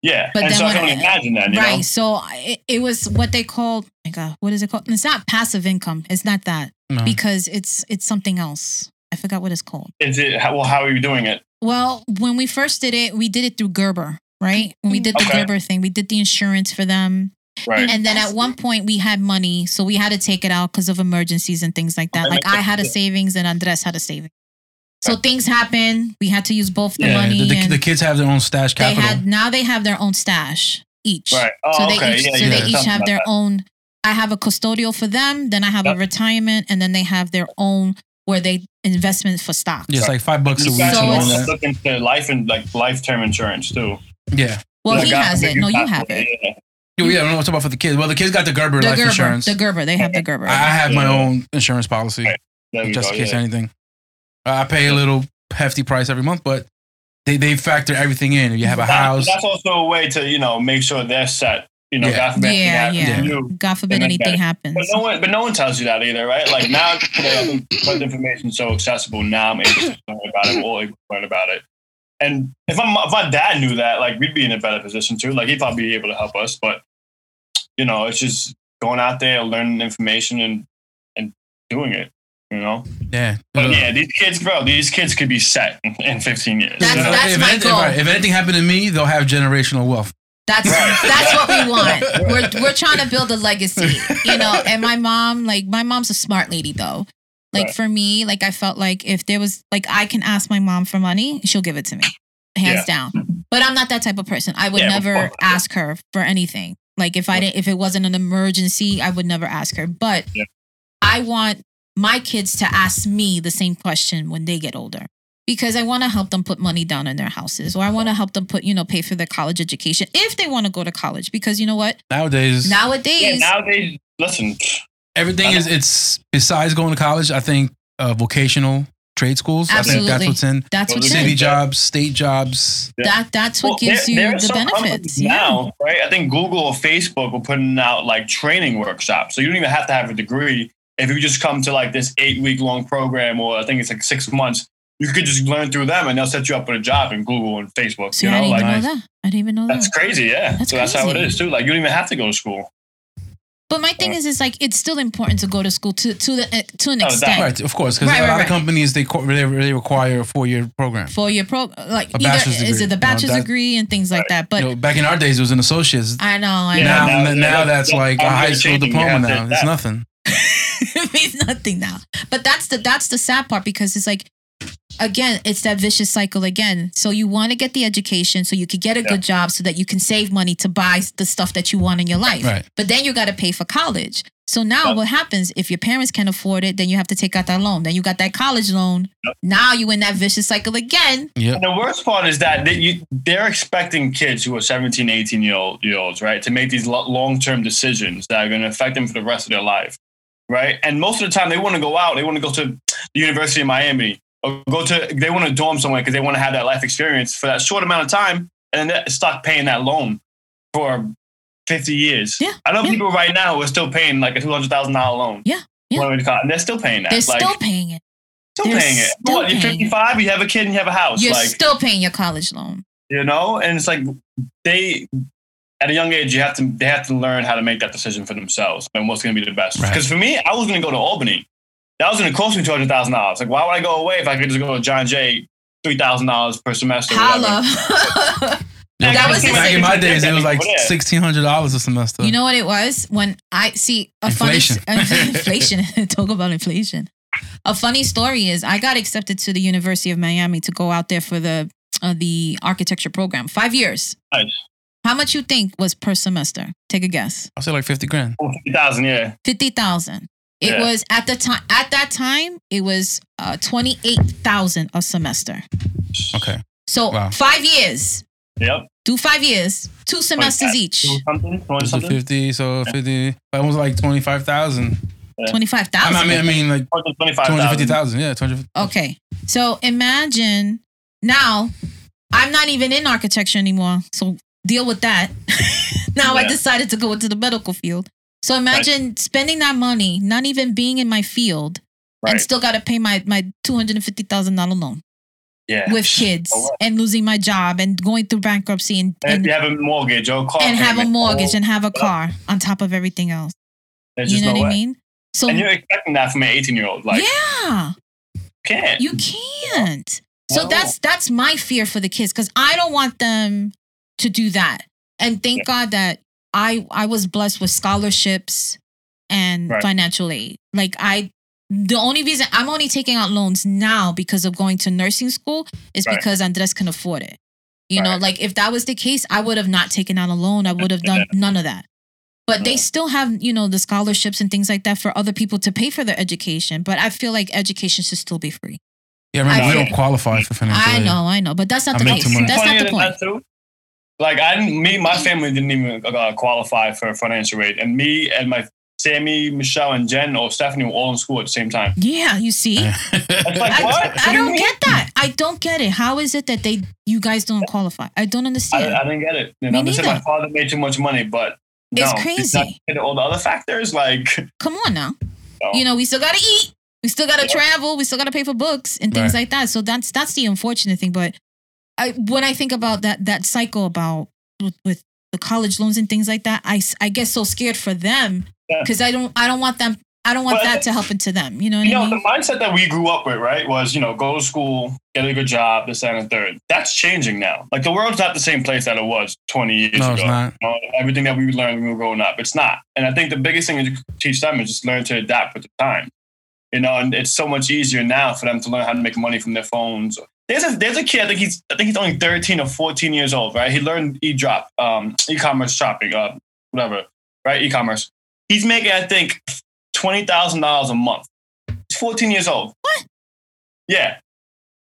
Speaker 5: Yeah.
Speaker 4: But
Speaker 5: and
Speaker 4: then
Speaker 5: so I can only
Speaker 4: I-
Speaker 5: imagine that. You
Speaker 4: right?
Speaker 5: Know?
Speaker 4: So it, it was what they called. Oh my God, what is it called? It's not passive income. It's not that
Speaker 3: No.
Speaker 4: because it's it's something else. I forgot what it's called.
Speaker 5: Is it? Well, how are you doing it?
Speaker 4: Well, when we first did it, we did it through Gerber, right? When we did the
Speaker 5: Okay.
Speaker 4: Gerber thing, we did the insurance for them.
Speaker 5: Right.
Speaker 4: And then at one point we had money, so we had to take it out because of emergencies and things like that. Like I had a savings and Andres had a savings. So things happen. We had to use both the
Speaker 3: yeah,
Speaker 4: money.
Speaker 3: the, the, the kids have their own stash
Speaker 4: they had now they have their own stash each.
Speaker 5: Right. Oh,
Speaker 4: so they
Speaker 5: okay.
Speaker 4: each
Speaker 5: yeah,
Speaker 4: so
Speaker 5: yeah,
Speaker 4: they each have their
Speaker 5: that.
Speaker 4: own. I have a custodial for them. Then I have a retirement, and then they have their own where they investment for stocks.
Speaker 3: yeah, it's like five bucks a week.
Speaker 5: guys
Speaker 4: So
Speaker 3: something
Speaker 5: can
Speaker 3: like
Speaker 4: it's-
Speaker 5: also
Speaker 3: that.
Speaker 5: look into life and like life term insurance too.
Speaker 3: Yeah.
Speaker 4: Well,
Speaker 5: Like,
Speaker 4: he
Speaker 5: God
Speaker 4: has it. No, you have it.
Speaker 5: Yeah.
Speaker 3: Yeah, yeah, I don't know what's about for the kids. Well, the kids got the Gerber
Speaker 4: The
Speaker 3: life
Speaker 4: Gerber,
Speaker 3: insurance.
Speaker 4: the Gerber, they have the Gerber.
Speaker 3: I I have my own insurance policy
Speaker 5: Right.
Speaker 3: Just
Speaker 5: go.
Speaker 3: in case
Speaker 5: yeah.
Speaker 3: anything. I pay a little hefty price every month, but they, they factor everything in. If you have a
Speaker 5: That-
Speaker 3: house,
Speaker 5: That's also a way to you know make sure they're set. You know,
Speaker 3: Yeah.
Speaker 5: God forbid anything
Speaker 4: yeah,
Speaker 5: happens
Speaker 4: yeah.
Speaker 5: you.
Speaker 4: God forbid anything happens.
Speaker 5: But no one, but no one tells you that either, right? Like now, today, I think information's so accessible, now I'm able to learn about it. We're all able to learn about it. And if, I'm, if my dad knew that, like we'd be in a better position too. Like he'd probably be able to help us. But you know, it's just going out there, learning information, and and doing it. You know.
Speaker 3: yeah.
Speaker 5: But yeah, these kids, bro, these kids could be set in, in 15 years.
Speaker 4: That's-
Speaker 5: you know?
Speaker 4: that's
Speaker 3: if,
Speaker 4: my
Speaker 3: anything,
Speaker 4: goal.
Speaker 3: if anything happened to me, they'll have generational wealth.
Speaker 4: That's that's what we want. We're we're trying to build a legacy, you know. And my mom, like my mom's a smart lady though. Like
Speaker 5: Right.
Speaker 4: for me, like I felt like if there was like I can ask my mom for money, she'll give it to me, hands down. But I'm not that type of person. I would
Speaker 5: Yeah,
Speaker 4: never ask her for anything. Like if I didn't, if it wasn't an emergency, I would never ask her. But
Speaker 5: Yeah.
Speaker 4: I want my kids to ask me the same question when they get older because I want to help them put money down in their houses or I want to help them put, you know, pay for their college education if they want to go to college. Because you know what?
Speaker 3: Nowadays,
Speaker 5: Yeah,
Speaker 4: Nowadays,
Speaker 5: nowadays, listen,
Speaker 3: everything is it's besides going to college. I think uh, vocational trade schools. I think that's what's in.
Speaker 4: that's what
Speaker 5: Well,
Speaker 3: City
Speaker 4: it is.
Speaker 3: jobs, state jobs.
Speaker 4: That that's what
Speaker 5: Well,
Speaker 4: gives
Speaker 5: there-
Speaker 4: you
Speaker 5: there
Speaker 4: the benefits.
Speaker 5: companies
Speaker 4: Yeah.
Speaker 5: Now, right? I think Google or Facebook are putting out like training workshops. So you don't even have to have a degree. If you just come to like this eight week long program, or I think it's like six months, you could just learn through them, and they'll set you up with a job in Google and Facebook.
Speaker 4: See,
Speaker 5: you
Speaker 4: I
Speaker 5: know,
Speaker 4: didn't
Speaker 5: like
Speaker 4: know that. I didn't even know
Speaker 5: that's
Speaker 4: that.
Speaker 5: crazy. Yeah,
Speaker 4: That's
Speaker 5: so that's how it is too. Like you don't even have to go to school.
Speaker 4: But my thing is, is like it's still important to go to school to to the eh, to an
Speaker 5: Oh,
Speaker 4: extent.
Speaker 3: Right, of course, because
Speaker 4: Right,
Speaker 3: a
Speaker 4: right,
Speaker 3: lot
Speaker 4: right.
Speaker 3: of companies they co- they, they require a four year program.
Speaker 4: four year pro, like
Speaker 3: A
Speaker 4: either
Speaker 3: bachelor's
Speaker 4: is it the
Speaker 3: No,
Speaker 4: bachelor's
Speaker 3: that-
Speaker 4: degree and things like that. But
Speaker 3: you know, back in our days, it was an associate's.
Speaker 4: I know, I
Speaker 5: Yeah,
Speaker 3: now,
Speaker 5: now-
Speaker 3: now,
Speaker 5: now-
Speaker 3: that's
Speaker 5: now-
Speaker 3: like a high school diploma
Speaker 5: have to-
Speaker 3: now. It's nothing.
Speaker 4: it means nothing now. But that's the that's the sad part because it's like again, it's that vicious cycle again. So you want to get the education so you could get a
Speaker 5: Yeah.
Speaker 4: good job so that you can save money to buy the stuff that you want in your life.
Speaker 3: Right.
Speaker 4: But then you got to pay for college. So now
Speaker 5: Yep.
Speaker 4: what happens if your parents can't afford it, then you have to take out that loan. Then you got that college loan.
Speaker 5: Yep.
Speaker 4: Now you in that vicious cycle again.
Speaker 3: Yep.
Speaker 5: And the worst part is that they, you, they're expecting kids who are 17, 18 year, old, year olds, right, to make these long term decisions that are going to affect them for the rest of their life, right? And most of the time, they want to go out, they want to go to the University of Miami or go to, they want to dorm somewhere because they want to have that life experience for that short amount of time and then they're stuck paying that loan for 50 years.
Speaker 4: Yeah,
Speaker 5: I know
Speaker 4: yeah.
Speaker 5: people right now who are still paying like a $200,000 loan.
Speaker 4: Yeah, yeah.
Speaker 5: What do we call it? And they're still paying that.
Speaker 4: They're
Speaker 5: like,
Speaker 4: still paying it.
Speaker 5: still
Speaker 4: they're
Speaker 5: paying it.
Speaker 4: still
Speaker 5: What, you're
Speaker 4: paying it.
Speaker 5: 55, you have a kid and you have a house.
Speaker 4: You're
Speaker 5: like,
Speaker 4: still paying your college loan.
Speaker 5: you know and it's like they at a young age you have to they have to learn how to make that decision for themselves and what's going to be the best
Speaker 3: Right.
Speaker 5: because for me i was going to go to albany that was going to cost me $200000 like why would i go away if i could just go to john jay $3000 per semester.
Speaker 4: Holla.
Speaker 3: Yeah,
Speaker 4: That was the
Speaker 3: back in my days. It was like sixteen hundred dollars a semester.
Speaker 4: You know what it was when I see a
Speaker 3: Inflation.
Speaker 4: funny inflation. Talk about inflation. A funny story is I got accepted to the University of Miami to go out there for the uh, the architecture program. Five years.
Speaker 5: Nice.
Speaker 4: How much you think was per semester? Take a guess.
Speaker 3: I say like fifty grand.
Speaker 5: 50000 yeah
Speaker 4: Fifty thousand. It
Speaker 5: Yeah.
Speaker 4: was at the time. At that time, it was uh, twenty eight thousand a semester.
Speaker 3: Okay.
Speaker 4: So
Speaker 3: Wow.
Speaker 4: five years.
Speaker 5: yep
Speaker 4: Do five years. Two semesters
Speaker 5: that.
Speaker 4: each.
Speaker 5: something,
Speaker 3: So
Speaker 5: something?
Speaker 3: fifty. So fifty. Almost like twenty five thousand.
Speaker 4: Twenty five
Speaker 3: I
Speaker 4: thousand.
Speaker 3: mean, I mean, like two hundred fifty
Speaker 5: 25000
Speaker 3: thousand. Yeah, two hundred.
Speaker 4: Okay. So imagine now I'm not even in architecture anymore. So deal with that. now I decided to go into the medical field. So imagine spending that money, not even being in my field, and still got to pay my, my $250,000 loan
Speaker 5: yeah
Speaker 4: with kids
Speaker 5: Oh, wow.
Speaker 4: and losing my job and going through bankruptcy and,
Speaker 5: and
Speaker 4: and,
Speaker 5: you have a mortgage or a car
Speaker 4: and have a mortgage
Speaker 5: oh,
Speaker 4: and have a
Speaker 5: oh.
Speaker 4: car on top of everything else.
Speaker 5: there's
Speaker 4: You know
Speaker 5: no
Speaker 4: what I mean? So
Speaker 5: and you're expecting that from an 18 year old like
Speaker 4: yeah.
Speaker 5: can't
Speaker 4: You can't. So
Speaker 5: No.
Speaker 4: that's that's my fear for the kids because I don't want them to do that. And thank
Speaker 5: Yeah.
Speaker 4: God that I I was blessed with scholarships and
Speaker 5: Right.
Speaker 4: financial aid. Like I the only reason I'm only taking out loans now because of going to nursing school is
Speaker 5: Right.
Speaker 4: because Andres can afford it. You know, like if that was the case, I would have not taken out a loan. I would have done none of that. But they still have, you know, the scholarships and things like that for other people to pay for their education. But I feel like education should still be free.
Speaker 3: Yeah, remember
Speaker 4: I
Speaker 3: we don't qualify for financial aid.
Speaker 4: I know, I know, but that's not
Speaker 3: I
Speaker 4: the
Speaker 3: make
Speaker 4: point. That's not the point.
Speaker 5: that, too. Like I didn't, me, my family didn't even uh, qualify for financial aid, and me and my Sammy, Michelle, and Jen or Stephanie were all in school at the same time.
Speaker 4: Yeah, you see,
Speaker 5: like
Speaker 4: I,
Speaker 5: what?
Speaker 4: I
Speaker 5: What do you
Speaker 4: don't
Speaker 5: mean?
Speaker 4: get that. I don't get it. How is it that they, you guys don't qualify? I don't understand.
Speaker 5: I didn't get it. You know,
Speaker 4: Me
Speaker 5: they said my father made too much money, but no,
Speaker 4: It's
Speaker 5: did
Speaker 4: crazy.
Speaker 5: not all the other factors. Like,
Speaker 4: Come on now.
Speaker 5: no.
Speaker 4: You know, we still gotta eat. We still gotta
Speaker 5: Yeah.
Speaker 4: travel. We still gotta pay for books and things
Speaker 3: Right.
Speaker 4: like that. So that's that's the unfortunate thing. But I, when I think about that that cycle about with, with the college loans and things like that, I, I get so scared for them
Speaker 5: Yeah.
Speaker 4: because I don't I don't want them I don't want
Speaker 5: But-
Speaker 4: that to happen to them. You know what
Speaker 5: you
Speaker 4: I
Speaker 5: know,
Speaker 4: mean?
Speaker 5: the mindset that we grew up with, right, was you know, go to school, get a good job, this that, and third. That's changing now. Like the world's not the same place that it was 20 years
Speaker 3: No,
Speaker 5: ago.
Speaker 3: it's not.
Speaker 5: You know, everything that we learned when we were growing up, it's not. And I think the biggest thing to teach them is just learn to adapt with the time. You know, and it's so much easier now for them to learn how to make money from their phones. There's a there's a kid. I think he's I think he's only 13 or 14 years old, right? He learned e-drop, um, e-commerce shopping, uh, whatever, right? E-commerce. He's making I think twenty thousand dollars a month. He's 14 years old.
Speaker 4: What?
Speaker 5: Yeah.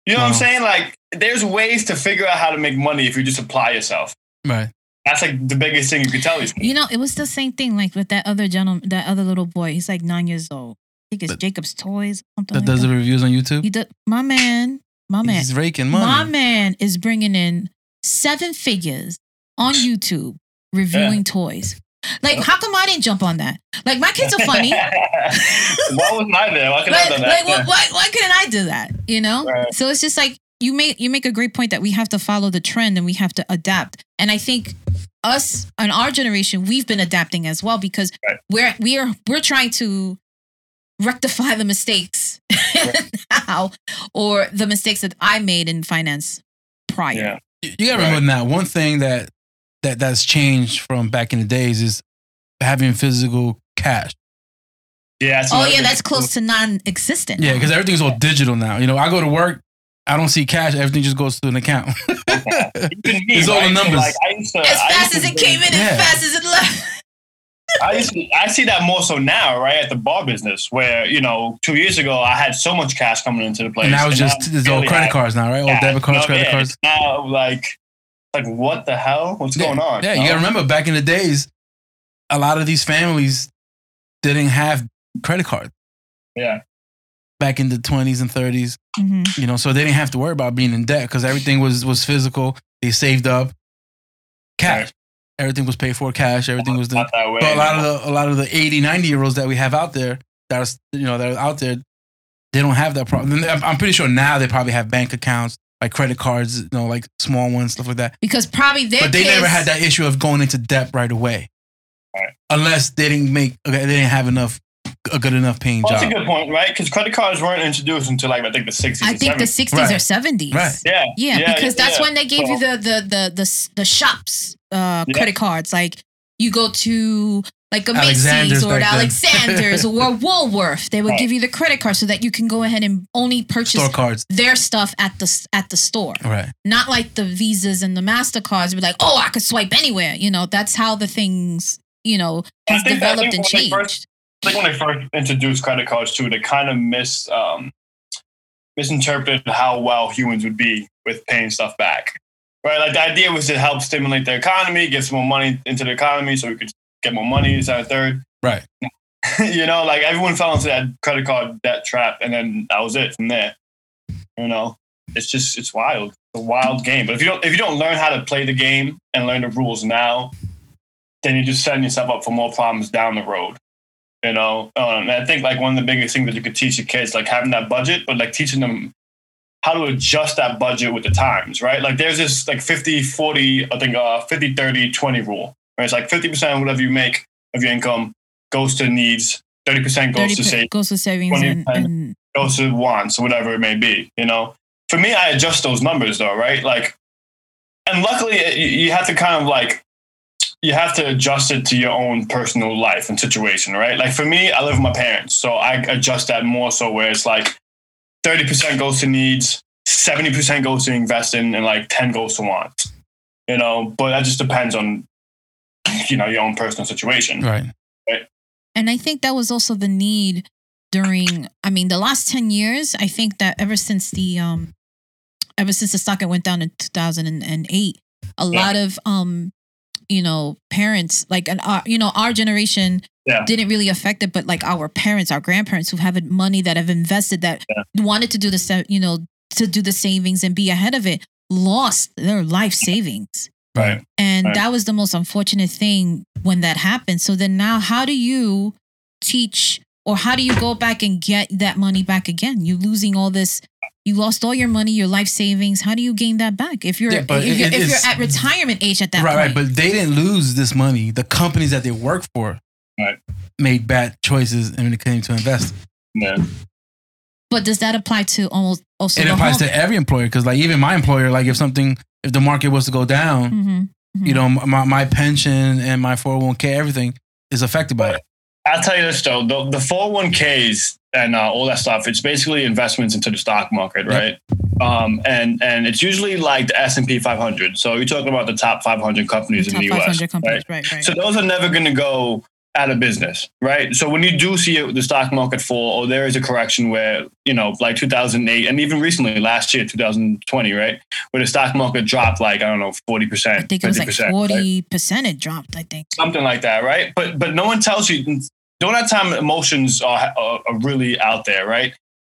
Speaker 5: You know what I'm saying? Like, there's ways to figure out how to make money if you just apply yourself.
Speaker 3: right.
Speaker 5: That's like the biggest thing you could tell these people.
Speaker 4: You know, it was the same thing like with that other gentleman, that other little boy. He's like nine years old. I think it's
Speaker 3: But-
Speaker 4: Jacob's Toys. Something
Speaker 3: That
Speaker 4: like
Speaker 3: does
Speaker 4: that.
Speaker 3: the reviews on YouTube.
Speaker 4: He did, my man, my man,
Speaker 3: He's raking money.
Speaker 4: my man is bringing in seven figures on YouTube reviewing toys. Like, how come I didn't jump on that? Like, my kids are funny.
Speaker 5: Why wasn't I there? Why could I
Speaker 4: like,
Speaker 5: done
Speaker 4: like,
Speaker 5: that?
Speaker 4: why, why, why couldn't I do that? You know?
Speaker 5: Right.
Speaker 4: So it's just like you make you make a great point that we have to follow the trend and we have to adapt. And I think us and our generation, we've been adapting as well because
Speaker 5: Right.
Speaker 4: we're we are we're trying to rectify the mistakes now or the mistakes that I made in finance prior.
Speaker 5: Yeah.
Speaker 3: You you gotta remember now. One thing that that that's changed from back in the days is having physical cash.
Speaker 5: Yeah. Oh, that's
Speaker 4: Oh
Speaker 5: another
Speaker 4: yeah,
Speaker 5: thing.
Speaker 4: that's close to non-existent.
Speaker 3: Yeah, because everything's all digital now. You know, I go to work, I don't see cash. Everything just goes to an account.
Speaker 5: Me,
Speaker 3: It's all the
Speaker 5: right? So,
Speaker 3: numbers.
Speaker 5: like, to,
Speaker 4: As fast as it came in,
Speaker 3: Yeah.
Speaker 4: as fast as it left.
Speaker 5: I used to, I see that more so now, right, at the bar business, where you know, two years ago I had so much cash coming into the place,
Speaker 3: and now it's
Speaker 5: and
Speaker 3: just it's all
Speaker 5: barely
Speaker 3: credit cards now, right? All debit cards,
Speaker 5: No,
Speaker 3: credit
Speaker 5: yeah,
Speaker 3: cards.
Speaker 5: Now, like, like what the hell? What's going on?
Speaker 3: Yeah, you
Speaker 5: know?
Speaker 3: gotta remember back in the days, a lot of these families didn't have credit cards
Speaker 5: Yeah,
Speaker 3: back in the twenties and thirties.
Speaker 4: Mm-hmm.
Speaker 3: You know, so they didn't have to worry about being in debt because everything was was physical. They saved up cash.
Speaker 5: Right.
Speaker 3: Everything was paid for cash. Everything was done.
Speaker 5: not that way.
Speaker 3: But a lot of the a lot of the 80, 90 year olds that we have out there that are you know that are out there, they don't have that problem. I'm I'm pretty sure now they probably have bank accounts, like credit cards, you know, like small ones, stuff like that.
Speaker 4: Because probably their
Speaker 3: but they
Speaker 4: kids,
Speaker 3: never had that issue of going into debt right away,
Speaker 5: Right.
Speaker 3: unless they didn't make okay, they didn't have enough a good enough paying
Speaker 5: Well, that's a good point, right? Because credit cards weren't introduced until like I think the sixties.
Speaker 4: I think the 60s or 70s.
Speaker 3: Right.
Speaker 5: yeah,
Speaker 4: Yeah, because that's
Speaker 5: yeah.
Speaker 4: when they gave you the the the the, the shops uh
Speaker 5: Yeah.
Speaker 4: credit cards. Like you go to like a Macy's or an. Alexander's or Woolworth, they would
Speaker 5: Right.
Speaker 4: give you the credit card so that you can go ahead and only purchase
Speaker 3: Store cards,
Speaker 4: their stuff at the at the store.
Speaker 3: right?
Speaker 4: Not like the Visas and the Mastercards. Be like, oh, I could swipe anywhere. You know, that's how the things you know has
Speaker 5: that-
Speaker 4: developed and changed.
Speaker 5: first- I think when they first introduced credit cards too, they kind of mis um, misinterpreted how well humans would be with paying stuff back. Right, like the idea was to help stimulate the economy, get some more money into the economy, so we could get more money. Is that a third?
Speaker 3: Right.
Speaker 5: you know, like everyone fell into that credit card debt trap, and then that was it from there. You know, it's just it's wild, it's a wild game. But if you don't if you don't learn how to play the game and learn the rules now, then you're just setting yourself up for more problems down the road. You know, um, and I think like one of the biggest things that you could teach your kids, like having that budget, but like teaching them how to adjust that budget with the times, right? Like there's this like 50, 40, I think uh 50, 30, 20 rule. Right? It's like 50% of whatever you make of your income goes to needs, 30% goes to
Speaker 4: 30%
Speaker 5: save,
Speaker 4: goes to savings and, and
Speaker 5: goes to wants, or whatever it may be, you know? For me, I adjust those numbers though, right? Like, and luckily you have to kind of like, you have to adjust it to your own personal life and situation, right? Like for me, I live with my parents, so I adjust that more so where it's like 30% goes to needs, 70% goes to investing, and like 10 goes to want. you know? But that just depends on, you know, your own personal situation.
Speaker 3: Right.
Speaker 4: And I think that was also the need during, I mean, the last 10 years, I think that ever since the, um, ever since the stock went down in 2008, a
Speaker 5: Yeah.
Speaker 4: lot of, um, you know, parents, like, an, uh, you know, our generation
Speaker 5: Yeah.
Speaker 4: didn't really affect it, but like our parents, our grandparents who have money that have invested that
Speaker 5: Yeah.
Speaker 4: wanted to do the, you know, to do the savings and be ahead of it, lost their life savings.
Speaker 5: Right.
Speaker 4: And
Speaker 5: Right.
Speaker 4: that was the most unfortunate thing when that happened. So then now how do you teach or how do you go back and get that money back again? You're losing all this you lost all your money, your life savings. How do you gain that back if you're
Speaker 3: Yeah, but
Speaker 4: if,
Speaker 3: it-
Speaker 4: you're, if you're at retirement age at that
Speaker 3: right, right. But they didn't lose this money. The companies that they work for
Speaker 5: Right.
Speaker 3: made bad choices when it came to invest.
Speaker 5: Yeah.
Speaker 4: But does that apply to almost also
Speaker 3: it
Speaker 4: the
Speaker 3: applies
Speaker 4: home?
Speaker 3: to every employer because, like, even my employer, like, if something, if the market was to go down,
Speaker 4: Mhm.
Speaker 3: you know, my, my pension and my 401k, everything is affected by it.
Speaker 5: I'll tell you this though, the, the 401ks and uh, all that stuff, it's basically investments into the stock market,
Speaker 3: Yep.
Speaker 5: right? Um, and and it's usually like the S and P 500. So you're talking about the top 500 companies
Speaker 4: top
Speaker 5: in the US.
Speaker 4: 500 companies,
Speaker 5: right?
Speaker 4: right, right.
Speaker 5: So those are never going to go out of business, right? So when you do see the stock market fall, or there is a correction where you know, like 2008, and even recently last year, 2020, right, where the stock market dropped like I don't know, 40%.
Speaker 4: I think it was like
Speaker 5: 50%, right?
Speaker 4: 40% it dropped, I think.
Speaker 5: something like that, right? But but no one tells you during that time emotions are, are, are really out there, right?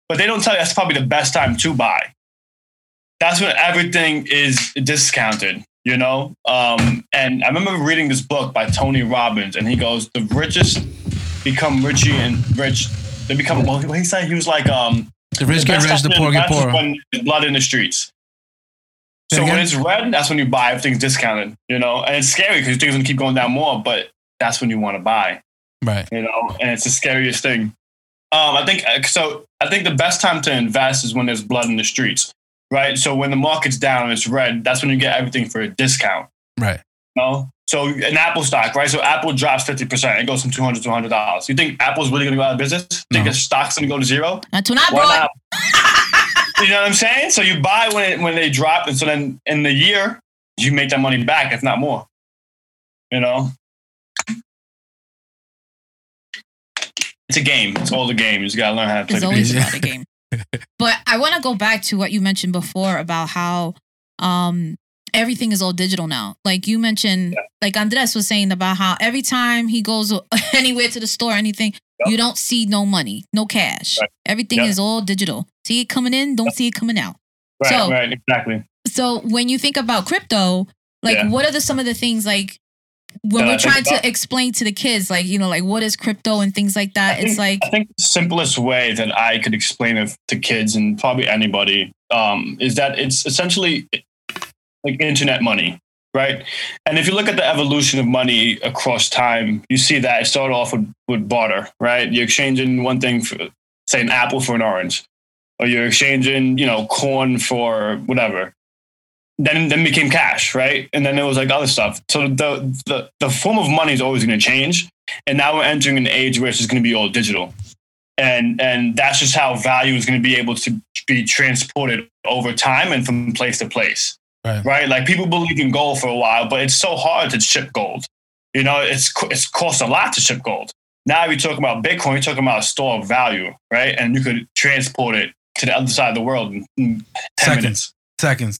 Speaker 5: But they don't tell you that's probably the best time to buy. That's when everything is discounted, you know. Um, and I remember reading this book by Tony Robbins, and he goes, "The richest become richy and rich. They become well." What he said, he was like, um,
Speaker 3: The rich get rich, the poor get poor.
Speaker 5: When blood in the streets. So when it's red, that's when you buy. Everything's discounted, you know, and it's scary because things gonna keep going down more. But that's when you want to buy,
Speaker 3: Right.
Speaker 5: you know, and it's the scariest thing. Um, I think so. I think the best time to invest is when there's blood in the streets, right? So when the market's down and it's red, that's when you get everything for a discount.
Speaker 3: Right.
Speaker 5: You know? So an Apple stock, right? So Apple drops fifty percent. It goes from two hundred to hundred dollars. You think Apple's really gonna go out of business? Think
Speaker 3: No.
Speaker 5: its stock's gonna go to zero?
Speaker 4: That's when I bought.
Speaker 5: you know what I'm saying? So you buy when it, when they drop, and so then in the year you make that money back, if not more. You know, it's a game. It's all the game. You just gotta learn how to play
Speaker 4: It's
Speaker 5: the
Speaker 4: always
Speaker 5: game.
Speaker 4: about a game. But I want to go back to what you mentioned before about how um everything is all digital now. Like you mentioned, like Andres was saying about how every time he goes anywhere to the store, anything,
Speaker 5: Yep.
Speaker 4: you don't see no money, no cash.
Speaker 5: Right.
Speaker 4: Everything
Speaker 5: Yep.
Speaker 4: is all digital. See it coming in, don't see it coming out.
Speaker 5: Right,
Speaker 4: So-
Speaker 5: right, exactly.
Speaker 4: So when you think about crypto, like
Speaker 5: Yeah.
Speaker 4: what are the some of the things like when we're trying to explain to the kids, like you know, like what is crypto and things like that?
Speaker 5: I
Speaker 4: It's
Speaker 5: think-
Speaker 4: like
Speaker 5: I think the simplest way that I could explain it to kids and probably anybody um, is that it's essentially like internet money, right? And if you look at the evolution of money across time, you see that it started off with, with barter, right? You're exchanging one thing for, say, an apple for an orange, or you're exchanging, you know, corn for whatever. Then, then became cash, right? And then there was like other stuff. So the the, the form of money is always going to change, and now we're entering an age where it's just going to be all digital and and that's just how value is going to be able to be transported over time and from place to place
Speaker 3: Right.
Speaker 5: like people believe in gold for a while but it's so hard to ship gold you know it's it's cost a lot to ship gold now we're talking about bitcoin you're talking about a store of value right and you could transport it to the other side of the world in in 10
Speaker 3: Seconds.
Speaker 5: minutes
Speaker 3: Seconds.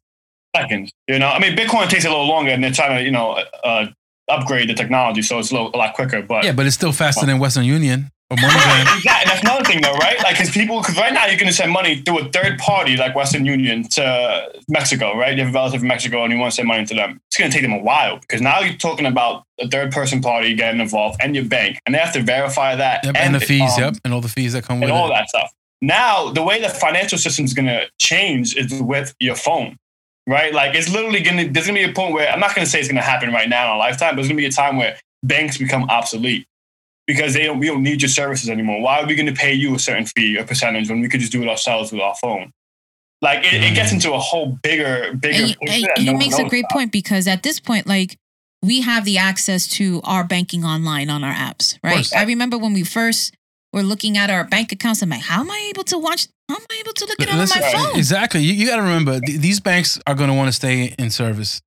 Speaker 5: Seconds you know i mean bitcoin takes a little longer and they're trying to you know uh, upgrade the technology so it's a, little, a lot quicker but
Speaker 3: Yeah, but it's still faster than Western Union or MoneyGram.
Speaker 5: Exactly. That's another thing, though, right? Like, because people, because right now you're going to send money through a third party like Western Union to Mexico, right? You have a relative in Mexico and you want to send money to them. It's going to take them a while because now you're talking about a third person party getting involved and your bank, and they have to verify that
Speaker 3: Yep, and the fees,
Speaker 5: um,
Speaker 3: yep, and all the fees that come with
Speaker 5: and all
Speaker 3: it.
Speaker 5: that stuff. Now, the way the financial system is going to change is with your phone, right? Like, it's literally going to, there's going to be a point where I'm not going to say it's going to happen right now in a lifetime, but there's going to be a time where banks become obsolete because they don't, we don't need your services anymore. Why are we going to pay you a certain fee, a percentage, when we could just do it ourselves with our phone? Like, it, it gets mm-hmm. into a whole bigger, bigger
Speaker 4: and,
Speaker 5: picture
Speaker 4: and
Speaker 5: no one
Speaker 4: makes a great
Speaker 5: about.
Speaker 4: point because at this point, like we have the access to our banking online on our apps, right? I remember when we first were looking at our bank accounts. I'm like, how am I able to watch? How am I able to look at it on my phone?
Speaker 3: Exactly. You, you got to remember, th- these banks are going to want to stay in service.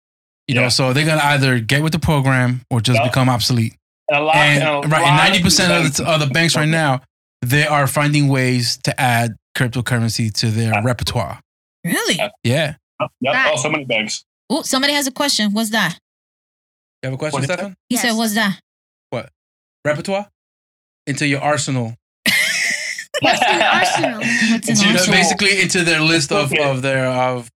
Speaker 3: You know, so they're going to either get with the program or just
Speaker 5: Yeah.
Speaker 3: become obsolete.
Speaker 5: And a lot,
Speaker 3: And,
Speaker 5: and a
Speaker 3: right,
Speaker 5: lot
Speaker 3: and ninety percent of
Speaker 5: banks-
Speaker 3: the, of the banks right now, they are finding ways to add cryptocurrency to their
Speaker 5: Yeah.
Speaker 3: repertoire.
Speaker 4: Really?
Speaker 3: Yeah.
Speaker 5: Yep,
Speaker 1: Right.
Speaker 5: oh, so many banks.
Speaker 4: Oh, somebody has a question. What's that?
Speaker 3: You have a question,
Speaker 5: What is?
Speaker 3: Stefan?
Speaker 4: He
Speaker 1: Yes.
Speaker 4: said, "What's that?" What?
Speaker 3: Repertoire into your arsenal.
Speaker 1: What's an arsenal?
Speaker 4: What's an
Speaker 5: It's
Speaker 3: You know,
Speaker 5: Arsenal.
Speaker 3: basically into their list of, of their of,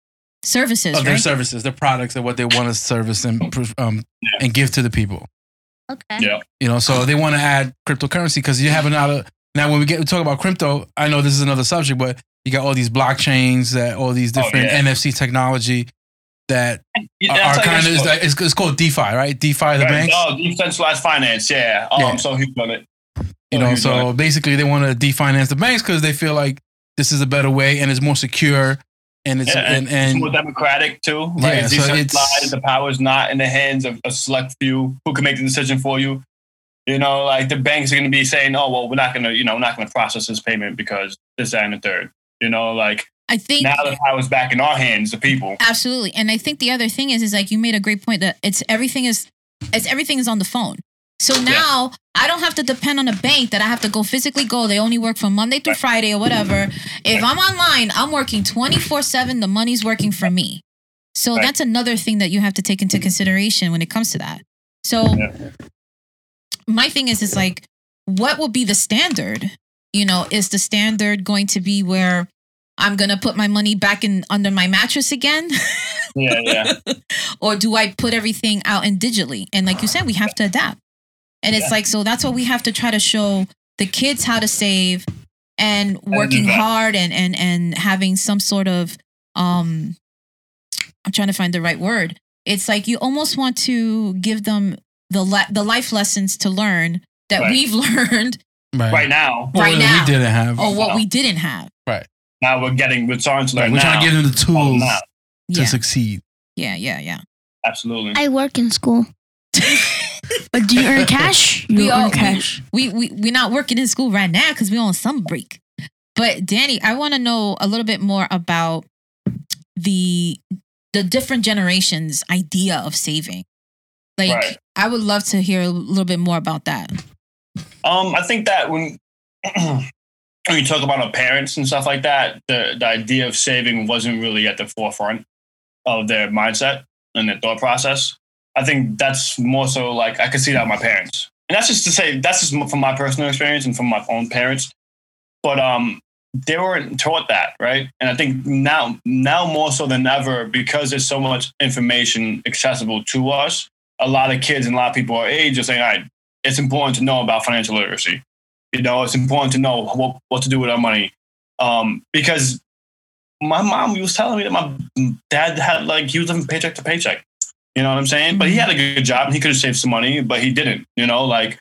Speaker 4: Services,
Speaker 3: of their
Speaker 4: right?
Speaker 3: services, their products, and what they want to service and um and give to the people.
Speaker 1: Okay.
Speaker 5: Yeah.
Speaker 3: You know, so they want to add cryptocurrency because you have another. Now, when we get to talk about crypto, I know this is another subject, but you got all these blockchains, that all these
Speaker 5: Oh,
Speaker 3: different
Speaker 5: yeah.
Speaker 3: NFC technology that
Speaker 5: Yeah,
Speaker 3: are,
Speaker 5: that's
Speaker 3: are
Speaker 5: like
Speaker 3: kind of it's, it's, it's called DeFi, right? DeFi, the
Speaker 5: Right.
Speaker 3: banks.
Speaker 5: Oh, decentralized finance. Yeah. Oh,
Speaker 3: Yeah.
Speaker 5: I'm so huge on it.
Speaker 3: You
Speaker 5: oh, know,
Speaker 3: so
Speaker 5: it.
Speaker 3: basically they want to definance the banks because they feel like this is a better way and it's more secure and it's
Speaker 5: Yeah,
Speaker 3: and,
Speaker 5: it's more democratic too. Right?
Speaker 3: Yeah,
Speaker 5: it's
Speaker 3: so it's-
Speaker 5: decentralized. the power is not in the hands of a select few who can make the decision for you. You know, like the banks are going to be saying, "Oh, well, we're not going to, you know, we're not going to process this payment because this, that, and the third. You know, like
Speaker 4: I think
Speaker 5: now the power's back in our hands, the people.
Speaker 4: Absolutely. And I think the other thing is is like you made a great point that it's everything is it's everything is on the phone. So now I don't have to depend on a bank that I have to go physically go. They only work from Monday through Friday or whatever. If I'm online, I'm working 24/7, the money's working for me. So that's another thing that you have to take into mm-hmm. consideration when it comes to that. So
Speaker 5: Yeah.
Speaker 4: my thing is is like what will be the standard? You know, is the standard going to be where I'm going to put my money back in under my mattress again?
Speaker 5: Yeah, yeah.
Speaker 4: or do I put everything out in digitally? And like you said, we have to adapt. And it's
Speaker 5: Yeah.
Speaker 4: like, so that's what we have to try to show the kids how to save and working hard and, and, and having some sort of, um, I'm trying to find the right word. It's like you almost want to give them the, le- the life lessons to learn that
Speaker 5: Right.
Speaker 4: we've learned
Speaker 5: right now,
Speaker 3: Well,
Speaker 4: right now.
Speaker 3: we didn't have.
Speaker 4: or what
Speaker 5: Wow.
Speaker 4: we didn't have.
Speaker 5: Right now we're getting, we're starting to
Speaker 3: Like,
Speaker 5: learn
Speaker 3: we're
Speaker 5: now.
Speaker 3: trying to give them the tools
Speaker 5: now.
Speaker 3: to
Speaker 4: Yeah.
Speaker 3: succeed.
Speaker 4: Yeah. Yeah. Yeah.
Speaker 5: Absolutely.
Speaker 1: I work in school.
Speaker 2: But do you earn cash? You
Speaker 4: We
Speaker 2: earn
Speaker 4: all-
Speaker 2: cash.
Speaker 4: we we we're not working in school right now because we're on summer break. But Danny, I want to know a little bit more about the the different generations idea of saving. Like
Speaker 5: Right.
Speaker 4: I would love to hear a little bit more about that.
Speaker 5: Um, I think that when when you talk about our parents and stuff like that, the the idea of saving wasn't really at the forefront of their mindset and their thought process. I think that's more so like I could see that in my parents, and that's just to say that's just from my personal experience and from my own parents. But um, they weren't taught that, right? And I think now now more so than ever because there's so much information accessible to us. A lot of kids and a lot of people our age are saying, "All right, it's important to know about financial literacy. You know, it's important to know what, what to do with our money. Um, because my mom was telling me that my dad had like he was living paycheck to paycheck. You know what I'm saying? But he had a good job and he could have saved some money, but he didn't. You know, like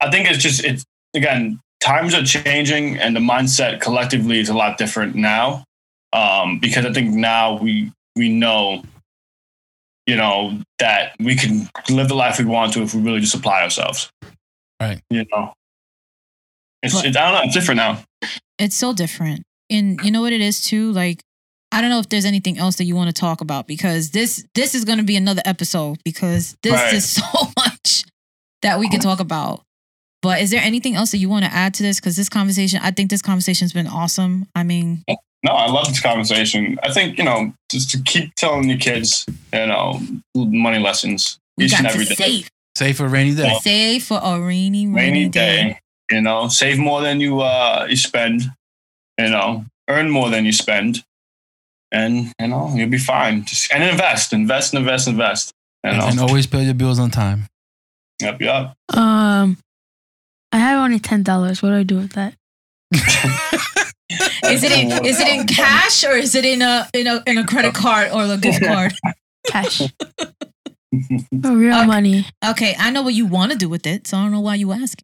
Speaker 5: I think it's just it's again times are changing and the mindset collectively is a lot different now. Um, because I think now we we know you know, that we can live the life we want to if we really just apply ourselves.
Speaker 3: Right.
Speaker 5: You know, it's, it's I don't know, it's different now.
Speaker 4: It's so different. And you know what it is too? Like I don't know if there's anything else that you want to talk about because this this is going to be another episode because this
Speaker 5: Right.
Speaker 4: is so much that we can talk about. But is there anything else that you want to add to this? Because this conversation, I think this conversation's been awesome. I mean,
Speaker 5: No, I love this conversation. I think, you know, just to keep telling your kids, you know, money lessons
Speaker 4: we
Speaker 5: each and
Speaker 4: got
Speaker 5: every
Speaker 4: to
Speaker 5: day.
Speaker 4: save.
Speaker 3: Save for a rainy day.
Speaker 4: Save for a rainy, rainy,
Speaker 5: Rainy
Speaker 4: day.
Speaker 5: day. You know, save more than you uh you spend, you know, earn more than you spend. And, you know, you'll be fine. Just and invest, invest, invest, invest. You
Speaker 3: And,
Speaker 5: know.
Speaker 3: and always pay your bills on time.
Speaker 5: Yep, yep.
Speaker 2: Um, I have only ten dollars. What do I do with that?
Speaker 4: Is it in is it in cash or is it in a in a in a credit card or a gift card?
Speaker 2: Cash. Oh, real
Speaker 4: Okay.
Speaker 2: money.
Speaker 4: Okay, I know what you want to do with it, so I don't know why you ask.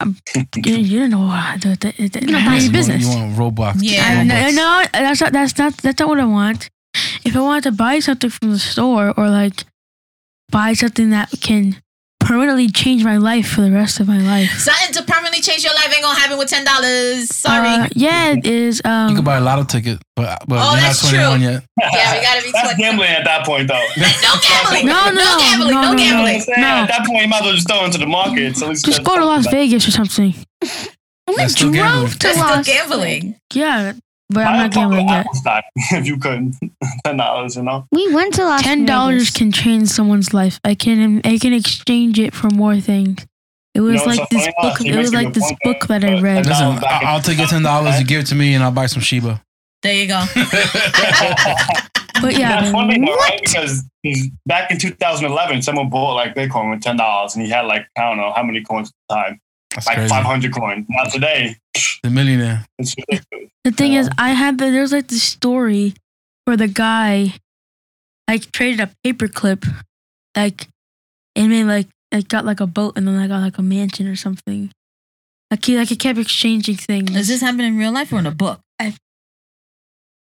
Speaker 2: Um, you, you don't know
Speaker 3: you
Speaker 2: your business.
Speaker 3: Want, you want Roblox.
Speaker 4: Yeah.
Speaker 2: No,
Speaker 3: uh,
Speaker 2: no, that's not that's not that's not what I want. If I want to buy something from the store or like buy something that can permanently change my life for the rest of my life.
Speaker 4: Something to permanently change your life ain't gonna happen with ten dollars. Sorry.
Speaker 2: Uh, yeah, it is.
Speaker 3: You
Speaker 2: Um,
Speaker 3: can buy a lotto ticket, but but
Speaker 4: Oh,
Speaker 3: you're not
Speaker 4: that's
Speaker 3: 21
Speaker 4: true.
Speaker 3: yet.
Speaker 4: yeah, we gotta be
Speaker 5: That's
Speaker 4: 20.
Speaker 5: gambling at that point, though.
Speaker 4: No gambling.
Speaker 2: No, no,
Speaker 4: no gambling.
Speaker 2: no,
Speaker 4: No,
Speaker 2: no,
Speaker 5: You
Speaker 4: gambling.
Speaker 5: I'm?
Speaker 2: No.
Speaker 5: At that point, you might as well just throw into the market. So
Speaker 2: just go to Las Vegas or something.
Speaker 1: We
Speaker 3: That's still
Speaker 1: drove
Speaker 3: gambling.
Speaker 1: to
Speaker 4: That's still gambling.
Speaker 2: Yeah, but I'm not gambling
Speaker 5: fuck
Speaker 2: yet.
Speaker 5: stock if you could. Ten dollars, you know.
Speaker 1: We went to Las
Speaker 2: Ten dollars can change someone's life. I can I can exchange it for more things. It was
Speaker 5: know,
Speaker 2: like
Speaker 5: so
Speaker 2: this book. It was like this book that I read.
Speaker 3: Listen, I'll, I'll take your ten dollars. You give it to me, and I'll buy some Shiba.
Speaker 4: There you go.
Speaker 2: But yeah,
Speaker 5: That's funny though, right? Because because back in 2011, someone bought like Bitcoin with ten dollars, and he had like I don't know how many coins at the time,
Speaker 3: That's
Speaker 5: like
Speaker 3: crazy.
Speaker 5: 500 coins. Not today,
Speaker 3: The millionaire.
Speaker 2: The thing
Speaker 5: Yeah.
Speaker 2: is, I had the, there's like this story where the guy like traded a paperclip, like and made like like got like a boat and then I got like a mansion or something. Like he like he kept exchanging things.
Speaker 4: Does this happen in real life or in a book?
Speaker 2: I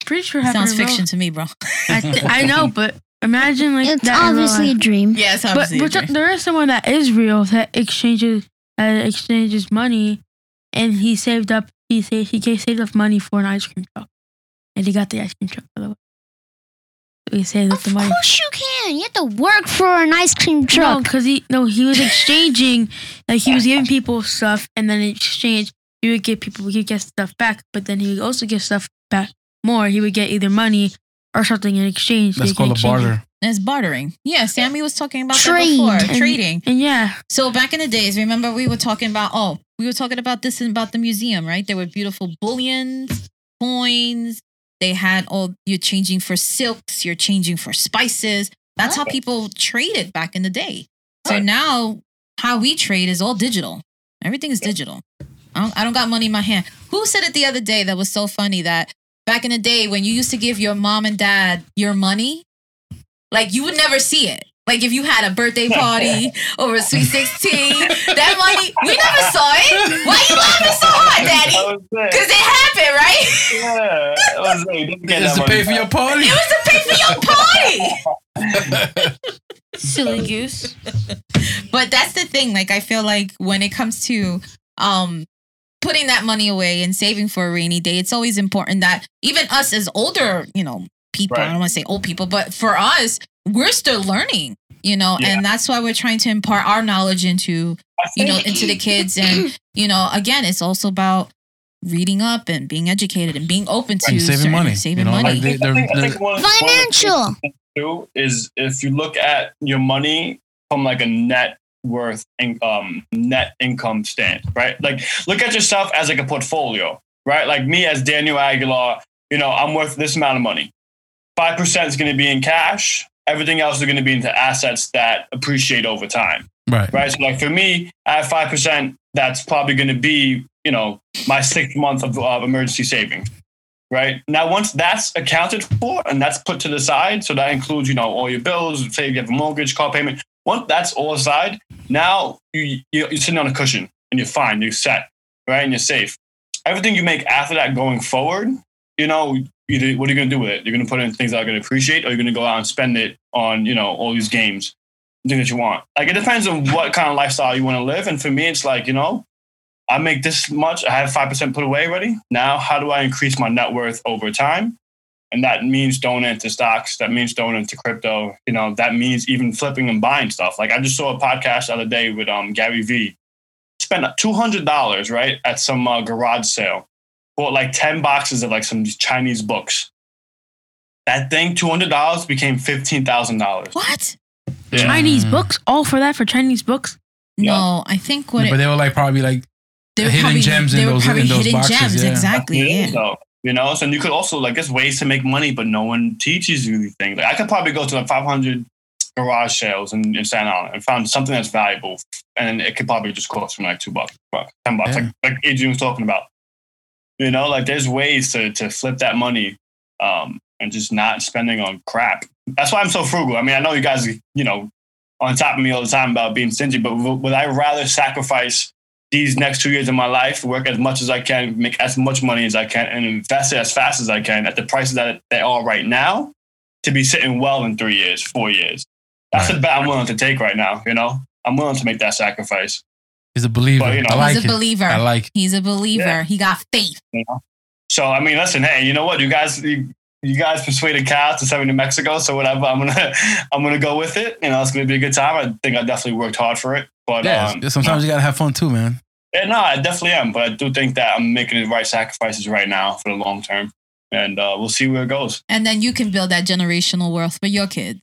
Speaker 2: pretty sure it happened
Speaker 4: Sounds
Speaker 2: in real-
Speaker 4: fiction to me, bro.
Speaker 2: I, th- I know, but imagine like
Speaker 1: It's
Speaker 2: that in real
Speaker 1: obviously a dream.
Speaker 4: Yeah, it's
Speaker 2: But,
Speaker 4: obviously.
Speaker 2: but
Speaker 4: a dream.
Speaker 2: there is someone that is real that exchanges Uh, that exchanges money, and he saved up. He saved he gave, saved up money for an ice cream truck, and he got the ice cream truck by the way. So he saved up
Speaker 1: Of
Speaker 2: the money.
Speaker 1: course you can. You have to work for an ice cream
Speaker 2: No,
Speaker 1: truck.
Speaker 2: because he no he was exchanging like he was giving people stuff, and then in exchange he would give people he would get stuff back, but then he would also give stuff back more. He would get either money or something in exchange.
Speaker 3: That's called a
Speaker 2: exchange it.
Speaker 3: barter.
Speaker 4: It's bartering. Yeah, Sammy was talking about
Speaker 1: Trade.
Speaker 4: that before.
Speaker 2: And-
Speaker 4: Trading.
Speaker 2: And yeah,
Speaker 4: So back in the days, remember we were talking about oh, we were talking about this and about the museum, right? There were beautiful bullions, coins. They had all you're changing for silks, you're changing for spices. That's how people traded back in the day. So
Speaker 5: Right.
Speaker 4: now how we trade is all digital. Everything is digital. I don't, I don't got money in my hand. Who said it the other day that was so funny that back in the day when you used to give your mom and dad your money, like you would never see it. Like if you had a birthday party or a sweet 16, that money, we never saw it. Why are you laughing so hard, daddy? Because it happened, right?
Speaker 5: Yeah, that was it. You didn't get
Speaker 3: It's
Speaker 5: that
Speaker 3: to pay for your party.
Speaker 4: It was to pay for your party.
Speaker 2: silly goose.
Speaker 4: But that's the thing. Like I feel like when it comes to um putting that money away and saving for a rainy day, it's always important that even us as older, you know, people, I don't want to say old people, but for us, we're still learning, you know,
Speaker 5: Yeah.
Speaker 4: and that's why we're trying to impart our knowledge into, you know, into the kids. And, you know, again, it's also about reading up and being educated and being open to
Speaker 3: And saving
Speaker 4: certain-
Speaker 3: money,
Speaker 4: saving
Speaker 3: you know,
Speaker 4: money.
Speaker 3: like they- they're-
Speaker 5: think- I
Speaker 3: they're-
Speaker 5: one of- one of the things
Speaker 1: Financial.
Speaker 5: too is if you look at your money from like a net worth in, um net income stand, right? Like look at yourself as like a portfolio, right? Like me as Daniel Aguilar, you know, I'm worth this amount of money. Five percent is going to be in cash. Everything else is going to be into assets that appreciate over time,
Speaker 3: Right.
Speaker 5: right? So like for me, I have five percent. That's probably going to be, you know, my sixth month of uh, emergency savings right? Now, once that's accounted for and that's put to the side, so that includes, you know, all your bills, say you have a mortgage, car payment. Once that's all aside, now you- you're sitting on a cushion and you're fine, you're set, right? And you're safe. Everything you make after that going forward, you know, what are you going to do with it? You're going to put in things that are going to appreciate, or you're going to go out and spend it on, you know, all these games, things that you want. Like it depends on what kind of lifestyle you want to live. And for me, it's like, you know, I make this much. I have five percent put away already. Now, how do I increase my net worth over time? And that means going into stocks. That means going into crypto. You know, that means even flipping and buying stuff. Like I just saw a podcast the other day with um, Gary Vee. Spent two hundred dollars right at some uh, garage sale. Bought like ten boxes of like some Chinese books. That thing, two hundred dollars, became fifteen thousand dollars.
Speaker 4: What?
Speaker 2: Chinese
Speaker 3: Mm.
Speaker 2: books, all for that for Chinese books.
Speaker 5: Yeah.
Speaker 4: No, I think what
Speaker 3: but
Speaker 4: it,
Speaker 3: they were like probably like
Speaker 4: they were
Speaker 3: hidden
Speaker 4: probably,
Speaker 3: gems in
Speaker 4: were
Speaker 3: those-
Speaker 4: probably
Speaker 3: in those
Speaker 4: hidden
Speaker 3: boxes,
Speaker 4: gems.
Speaker 3: yeah.
Speaker 4: Exactly.
Speaker 5: It
Speaker 4: Yeah.
Speaker 5: is, though. You know, so you could also like there's ways to make money, but no one teaches you these things. Like I could probably go to like 500 garage sales in, in Staten Island and find something that's valuable, and it could probably just cost me like two bucks, bucks, ten bucks,
Speaker 3: Yeah.
Speaker 5: like like Adrian was talking about. You know, like there's ways to to flip that money, um, and just not spending on crap. That's why I'm so frugal. I mean, I know you guys, you know, on top of me all the time about being stingy, but would I rather sacrifice these next two years of my life, work as much as I can, make as much money as I can, and invest it as fast as I can at the prices that they are right now to be sitting well in three years, four years. That's the bet I'm willing to take right now. You know, I'm willing to make that sacrifice.
Speaker 3: He's a believer.
Speaker 5: But, you know,
Speaker 3: I like
Speaker 4: He's a
Speaker 3: it.
Speaker 4: believer.
Speaker 3: I like it.
Speaker 4: He's a believer.
Speaker 5: Yeah.
Speaker 4: He got faith.
Speaker 5: You know? So I mean, listen, hey, you know what? You guys, you, you guys persuaded Cal to send me to Mexico, so whatever. I'm gonna, I'm gonna go with it. You know, it's gonna be a good time. I think I definitely worked hard for it. But
Speaker 3: Yeah,
Speaker 5: um,
Speaker 3: sometimes you gotta have fun too, man.
Speaker 5: Yeah, no, I definitely am. But I do think that I'm making the right sacrifices right now for the long term. And uh, we'll see where it goes.
Speaker 4: And then you can build that generational wealth for your kids.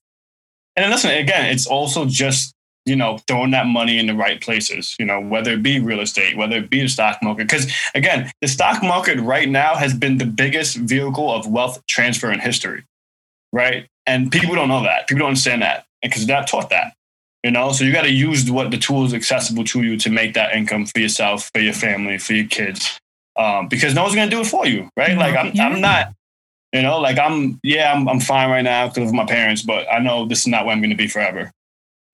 Speaker 5: And then listen, again, it's also just, you know, throwing that money in the right places, you know, whether it be real estate, whether it be the stock market. Because again, the stock market right now has been the biggest vehicle of wealth transfer in history, right? And people don't know that. People don't understand that because they're not taught that. You know, so you got to use what the tools accessible to you to make that income for yourself, for your family, for your kids, um, because no one's gonna do it for you, right? Like I'm,
Speaker 4: Yeah.
Speaker 5: I'm not, you know, like I'm, yeah, I'm, I'm fine right now because of my parents, but I know this is not where I'm gonna be forever,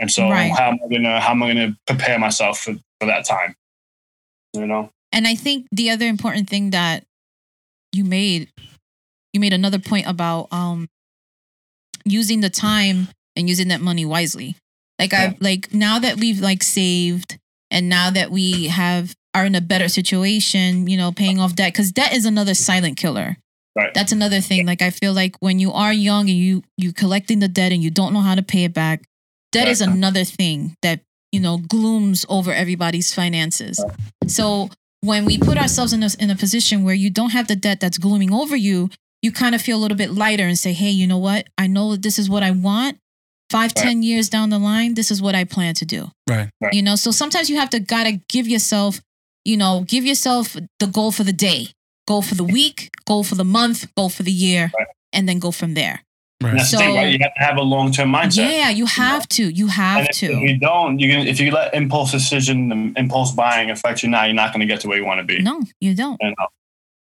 Speaker 5: and so
Speaker 4: Right.
Speaker 5: how am I gonna, how am I gonna prepare myself for, for that time? You know,
Speaker 4: And I think the other important thing that you made, you made another point about um using the time and using that money wisely. Like I like now that we've like saved and now that we have are in a better situation, you know, paying off debt because debt is another silent killer.
Speaker 5: Right.
Speaker 4: That's another thing. Like I feel like when you are young and you you collecting the debt and you don't know how to pay it back, debt is another thing that you know glooms over everybody's finances. So when we put ourselves in a, in a position where you don't have the debt that's glooming over you, you kind of feel a little bit lighter and say, hey, you know what? I know that this is what I want. Five,
Speaker 5: Right.
Speaker 4: ten years down the line, this is what I plan to do.
Speaker 3: Right.
Speaker 5: Right.
Speaker 4: You know, so sometimes you have to gotta give yourself, you know, give yourself the goal for the day, goal for the week, goal for the month, goal for the year,
Speaker 5: Right.
Speaker 4: and then go from there.
Speaker 5: And
Speaker 3: Right.
Speaker 5: that's the thing,
Speaker 4: So-
Speaker 5: right? You have to have a long term mindset.
Speaker 4: Yeah, you have to. You have
Speaker 5: And if, if
Speaker 4: to.
Speaker 5: you don't, you can if you let impulse decision impulse buying affect you now, you're not going to get to where you want to be.
Speaker 4: No, you don't.
Speaker 5: And, uh,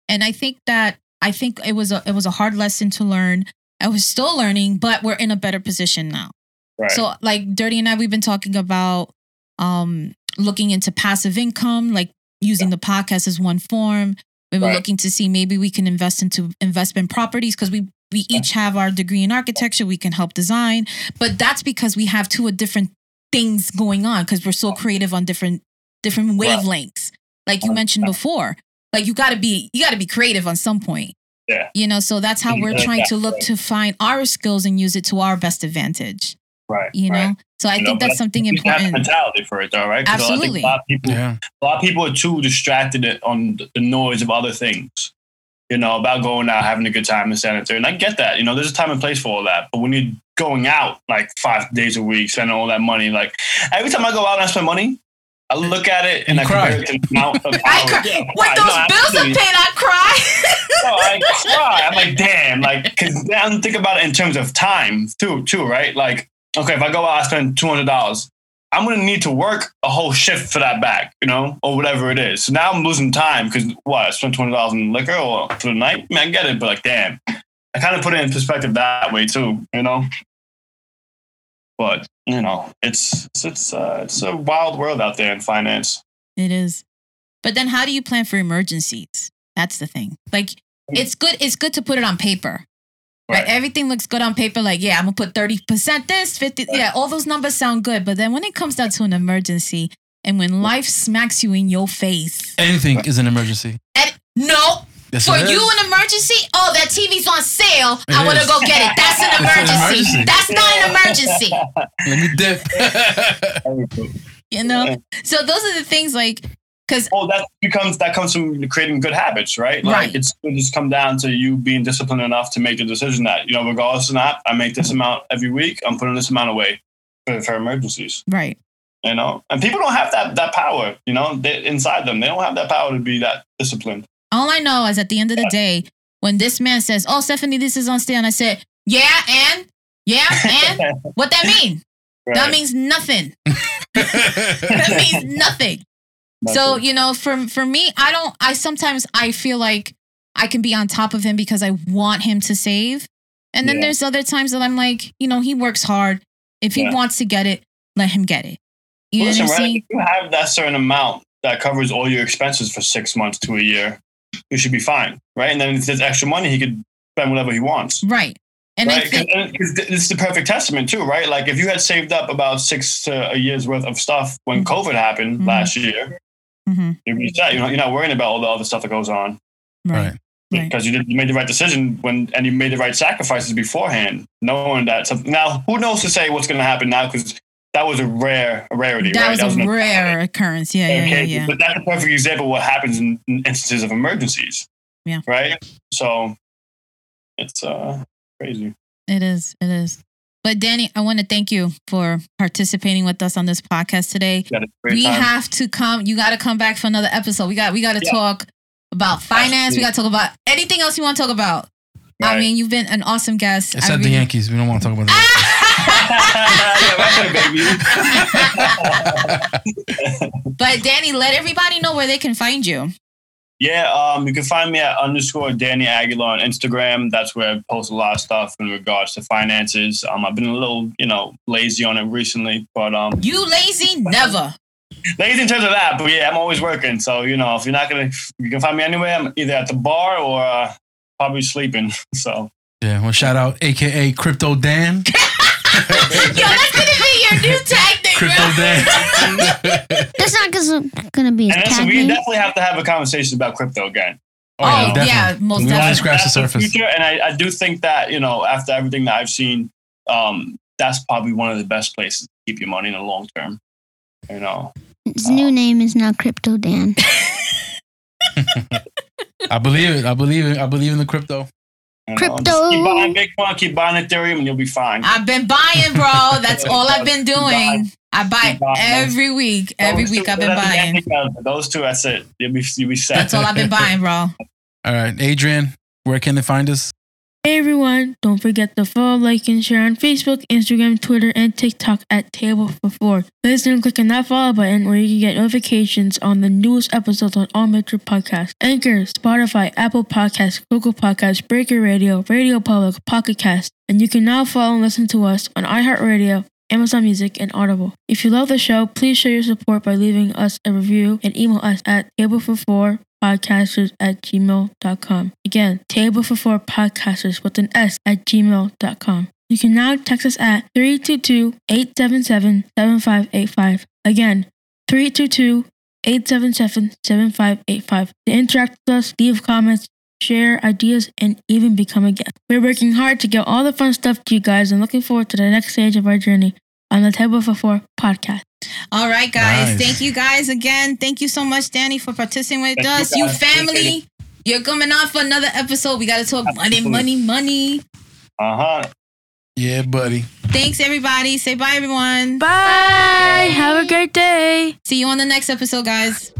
Speaker 4: and I think that I think it was a it was a hard lesson to learn. I was still learning, but we're in a better position now.
Speaker 5: right.
Speaker 4: So like Dirty and I we've been talking about um looking into passive income, like using the podcast as one form. We were
Speaker 5: Right.
Speaker 4: looking to see maybe we can invest into investment properties because we we each have our degree in architecture. We can help design, but that's because we have two different things going on because we're so creative on different different wavelengths. like you mentioned before. Like you got to be you got to be creative on some point.
Speaker 5: Yeah.
Speaker 4: You know, so that's how we're trying to look to find our skills and use it to our best advantage.
Speaker 5: Right.
Speaker 4: You know,
Speaker 5: right.
Speaker 4: so I
Speaker 5: You
Speaker 4: think
Speaker 5: but
Speaker 4: that's something important.
Speaker 5: mentality for it, though, right? 'Cause I think
Speaker 4: Absolutely.
Speaker 5: A lot of people,
Speaker 3: Yeah.
Speaker 5: a lot of people are too distracted on the noise of other things. You know, about going out, having a good time, and sanitary. And I get that. You know, there's a time and place for all that. But when you're going out like five days a week, spending all that money, like every time I go out and I spend money, I look at it and
Speaker 3: You
Speaker 5: I
Speaker 3: cry.
Speaker 5: compare it to the amount of
Speaker 4: I cry.
Speaker 5: Yeah,
Speaker 4: When
Speaker 5: I-
Speaker 4: those
Speaker 5: no,
Speaker 4: bills are
Speaker 5: absolutely.
Speaker 4: paid, I cry.
Speaker 5: No, I cry. I'm like, damn, like, because I'm think about it in terms of time too, too, right? Like, okay, if I go out, I spend two hundred dollars. I'm gonna need to work a whole shift for that back, you know, or whatever it is. So now I'm losing time because what? I spent twenty dollars in liquor or for the night. I, mean, I get it, but like, damn, I kind of put it in perspective that way too, you know. But you know, it's it's it's, uh, it's a wild world out there in finance.
Speaker 4: It is. But then how do you plan for emergencies? That's the thing. Like it's good it's good to put it on paper. Right.
Speaker 5: Right.
Speaker 4: Everything looks good on paper like yeah, I'm going to put 30% this, 50 yeah, all those numbers sound good, but then when it comes down to an emergency and when life smacks you in your face.
Speaker 3: Anything is an emergency.
Speaker 4: And no,
Speaker 3: Yes,
Speaker 4: for you an emergency? Oh, that TV's on sale.
Speaker 3: It
Speaker 4: I want to go get it. That's an
Speaker 3: It's an
Speaker 4: emergency.
Speaker 3: emergency.
Speaker 4: That's not an emergency.
Speaker 3: Let me dip.
Speaker 4: You know? So those are the things like cuz
Speaker 5: Well, oh, that becomes that comes from creating good habits, right? Like
Speaker 4: Right.
Speaker 5: it's it just come down to you being disciplined enough to make the decision that you know, regardless of that, I make this amount every week. I'm putting this amount away for, for emergencies.
Speaker 4: right.
Speaker 5: You know, and people don't have that that power. You know, they, inside them, they don't have that power to be that disciplined.
Speaker 4: All I know is at the end of the day, when this man says, "Oh, Stephanie, this is on sale," and I said, "Yeah, and yeah, and what that mean? That means nothing. that means nothing." So you know, for for me, I don't. I sometimes I feel like I can be on top of him because I want him to save, and then
Speaker 5: Yeah.
Speaker 4: there's other times that I'm like, you know, he works hard. If he
Speaker 5: Yeah.
Speaker 4: wants to get it, let him get it. You
Speaker 5: Listen,
Speaker 4: know what
Speaker 5: right? If you have that certain amount that covers all your expenses for six months to a year, you should be fine, right? And then if there's extra money, he could spend whatever he wants.
Speaker 4: Right. And
Speaker 5: right?
Speaker 4: think
Speaker 5: it's the perfect testament too, right? Like if you had saved up about six to a year's worth of stuff when
Speaker 4: Mhm.
Speaker 5: COVID happened
Speaker 4: Mhm.
Speaker 5: last year,
Speaker 4: Mhm.
Speaker 5: you'd be set. You're not, you're not worrying about all the other stuff that goes on
Speaker 4: right.
Speaker 3: Right.
Speaker 4: Right.
Speaker 5: because you, did, you made the right decision when and you made the right sacrifices beforehand, knowing that. Something, now, who knows to say what's going to happen now? Because that was a rare a rarity,
Speaker 4: That
Speaker 5: right?
Speaker 4: was a
Speaker 5: an-
Speaker 4: rare occurrence. Yeah, yeah, yeah, yeah.
Speaker 5: But that's a perfect example of what happens in, in instances of emergencies.
Speaker 4: Yeah.
Speaker 5: Right. So it's uh crazy.
Speaker 4: It is. It is. But Danny, I want to thank you for participating with us on this podcast today.
Speaker 5: You had a great
Speaker 4: we
Speaker 5: time.
Speaker 4: have to come. You got to come back for another episode. We got. We got to
Speaker 5: Yeah.
Speaker 4: talk about finance. We got to talk about anything else you want to talk about. I mean, you've been an awesome guest. I
Speaker 3: Except the Yankees. We don't want to talk about that.
Speaker 5: yeah, right there,
Speaker 4: but Danny, let everybody know where they can find you.
Speaker 5: Yeah, um, you can find me at underscore Danny Aguilar on Instagram. That's where I post a lot of stuff in regards to finances. Um, I've been a little, you know, lazy on it recently, but um,
Speaker 4: You lazy? Never.
Speaker 5: lazy in terms of that. But yeah, I'm always working. So you know, if you're not gonna, you can find me anywhere. I'm either at the bar or uh, probably sleeping. So
Speaker 3: Yeah. Well, shout out, AKA Crypto Dan.
Speaker 4: Yo, that's gonna be your new tag name.
Speaker 3: Crypto
Speaker 4: bro.
Speaker 3: Dan.
Speaker 1: That's not gonna, gonna be his
Speaker 5: and then, so we
Speaker 1: name.
Speaker 5: definitely have to have a conversation about crypto again.
Speaker 4: Oh,
Speaker 3: definitely.
Speaker 4: yeah, most
Speaker 3: We
Speaker 4: definitely.
Speaker 3: wanna scratch the
Speaker 5: That's
Speaker 3: surface.
Speaker 5: future, and I, I do think that you know after everything that I've seen, um, that's probably one of the best places to keep your money in the long term. You know,
Speaker 1: His new name is now Crypto Dan.
Speaker 3: I believe it. I believe it. I believe in the crypto.
Speaker 5: you know,
Speaker 1: Crypto.
Speaker 5: just keep buying Bitcoin, keep buying Ethereum, and you'll be fine.
Speaker 4: I've been buying, bro. That's all I've been doing. I buy
Speaker 5: Keep buying.
Speaker 4: every week. Every
Speaker 5: Those
Speaker 4: week
Speaker 5: two,
Speaker 4: I've been buying.
Speaker 5: Yankees out. Those two, that's it. You'll be you'll be set.
Speaker 4: That's all I've been buying, bro.
Speaker 3: All right, Adrian, where can they find us?
Speaker 2: Hey everyone, don't forget to follow, like, and share on Facebook, Instagram, Twitter, and TikTok at Table for Four. Listen, click on that follow button where you can get notifications on the newest episodes on all major podcasts. Anchor, Spotify, Apple Podcasts, Google Podcasts, Breaker Radio, Radio Public, Pocket Cast, and you can now follow and listen to us on iHeartRadio, Amazon Music, and Audible. If you love the show, please show your support by leaving us a review and email us at table for four podcasters at gmail.com. Again, table for four podcasters with an S at gmail.com. You can now text us at 322 877 7585. Again, 322 877-7585 to interact with us, leave comments, share ideas, and even become a guest. We're working hard to get all the fun stuff to you guys and looking forward to the next stage of our journey on the Table for Four podcast.
Speaker 4: All right, guys.
Speaker 3: Nice.
Speaker 4: Thank you guys again. Thank you so much, Danny, for participating with
Speaker 5: Thank
Speaker 4: us. You,
Speaker 5: guys.
Speaker 4: family, you're coming on for another episode. We got to talk money,
Speaker 5: Absolutely.
Speaker 4: money, money.
Speaker 5: Uh huh.
Speaker 3: Yeah, buddy.
Speaker 4: Thanks, everybody. Say bye, everyone.
Speaker 2: Bye. Have a great day.
Speaker 4: See you on the next episode, guys.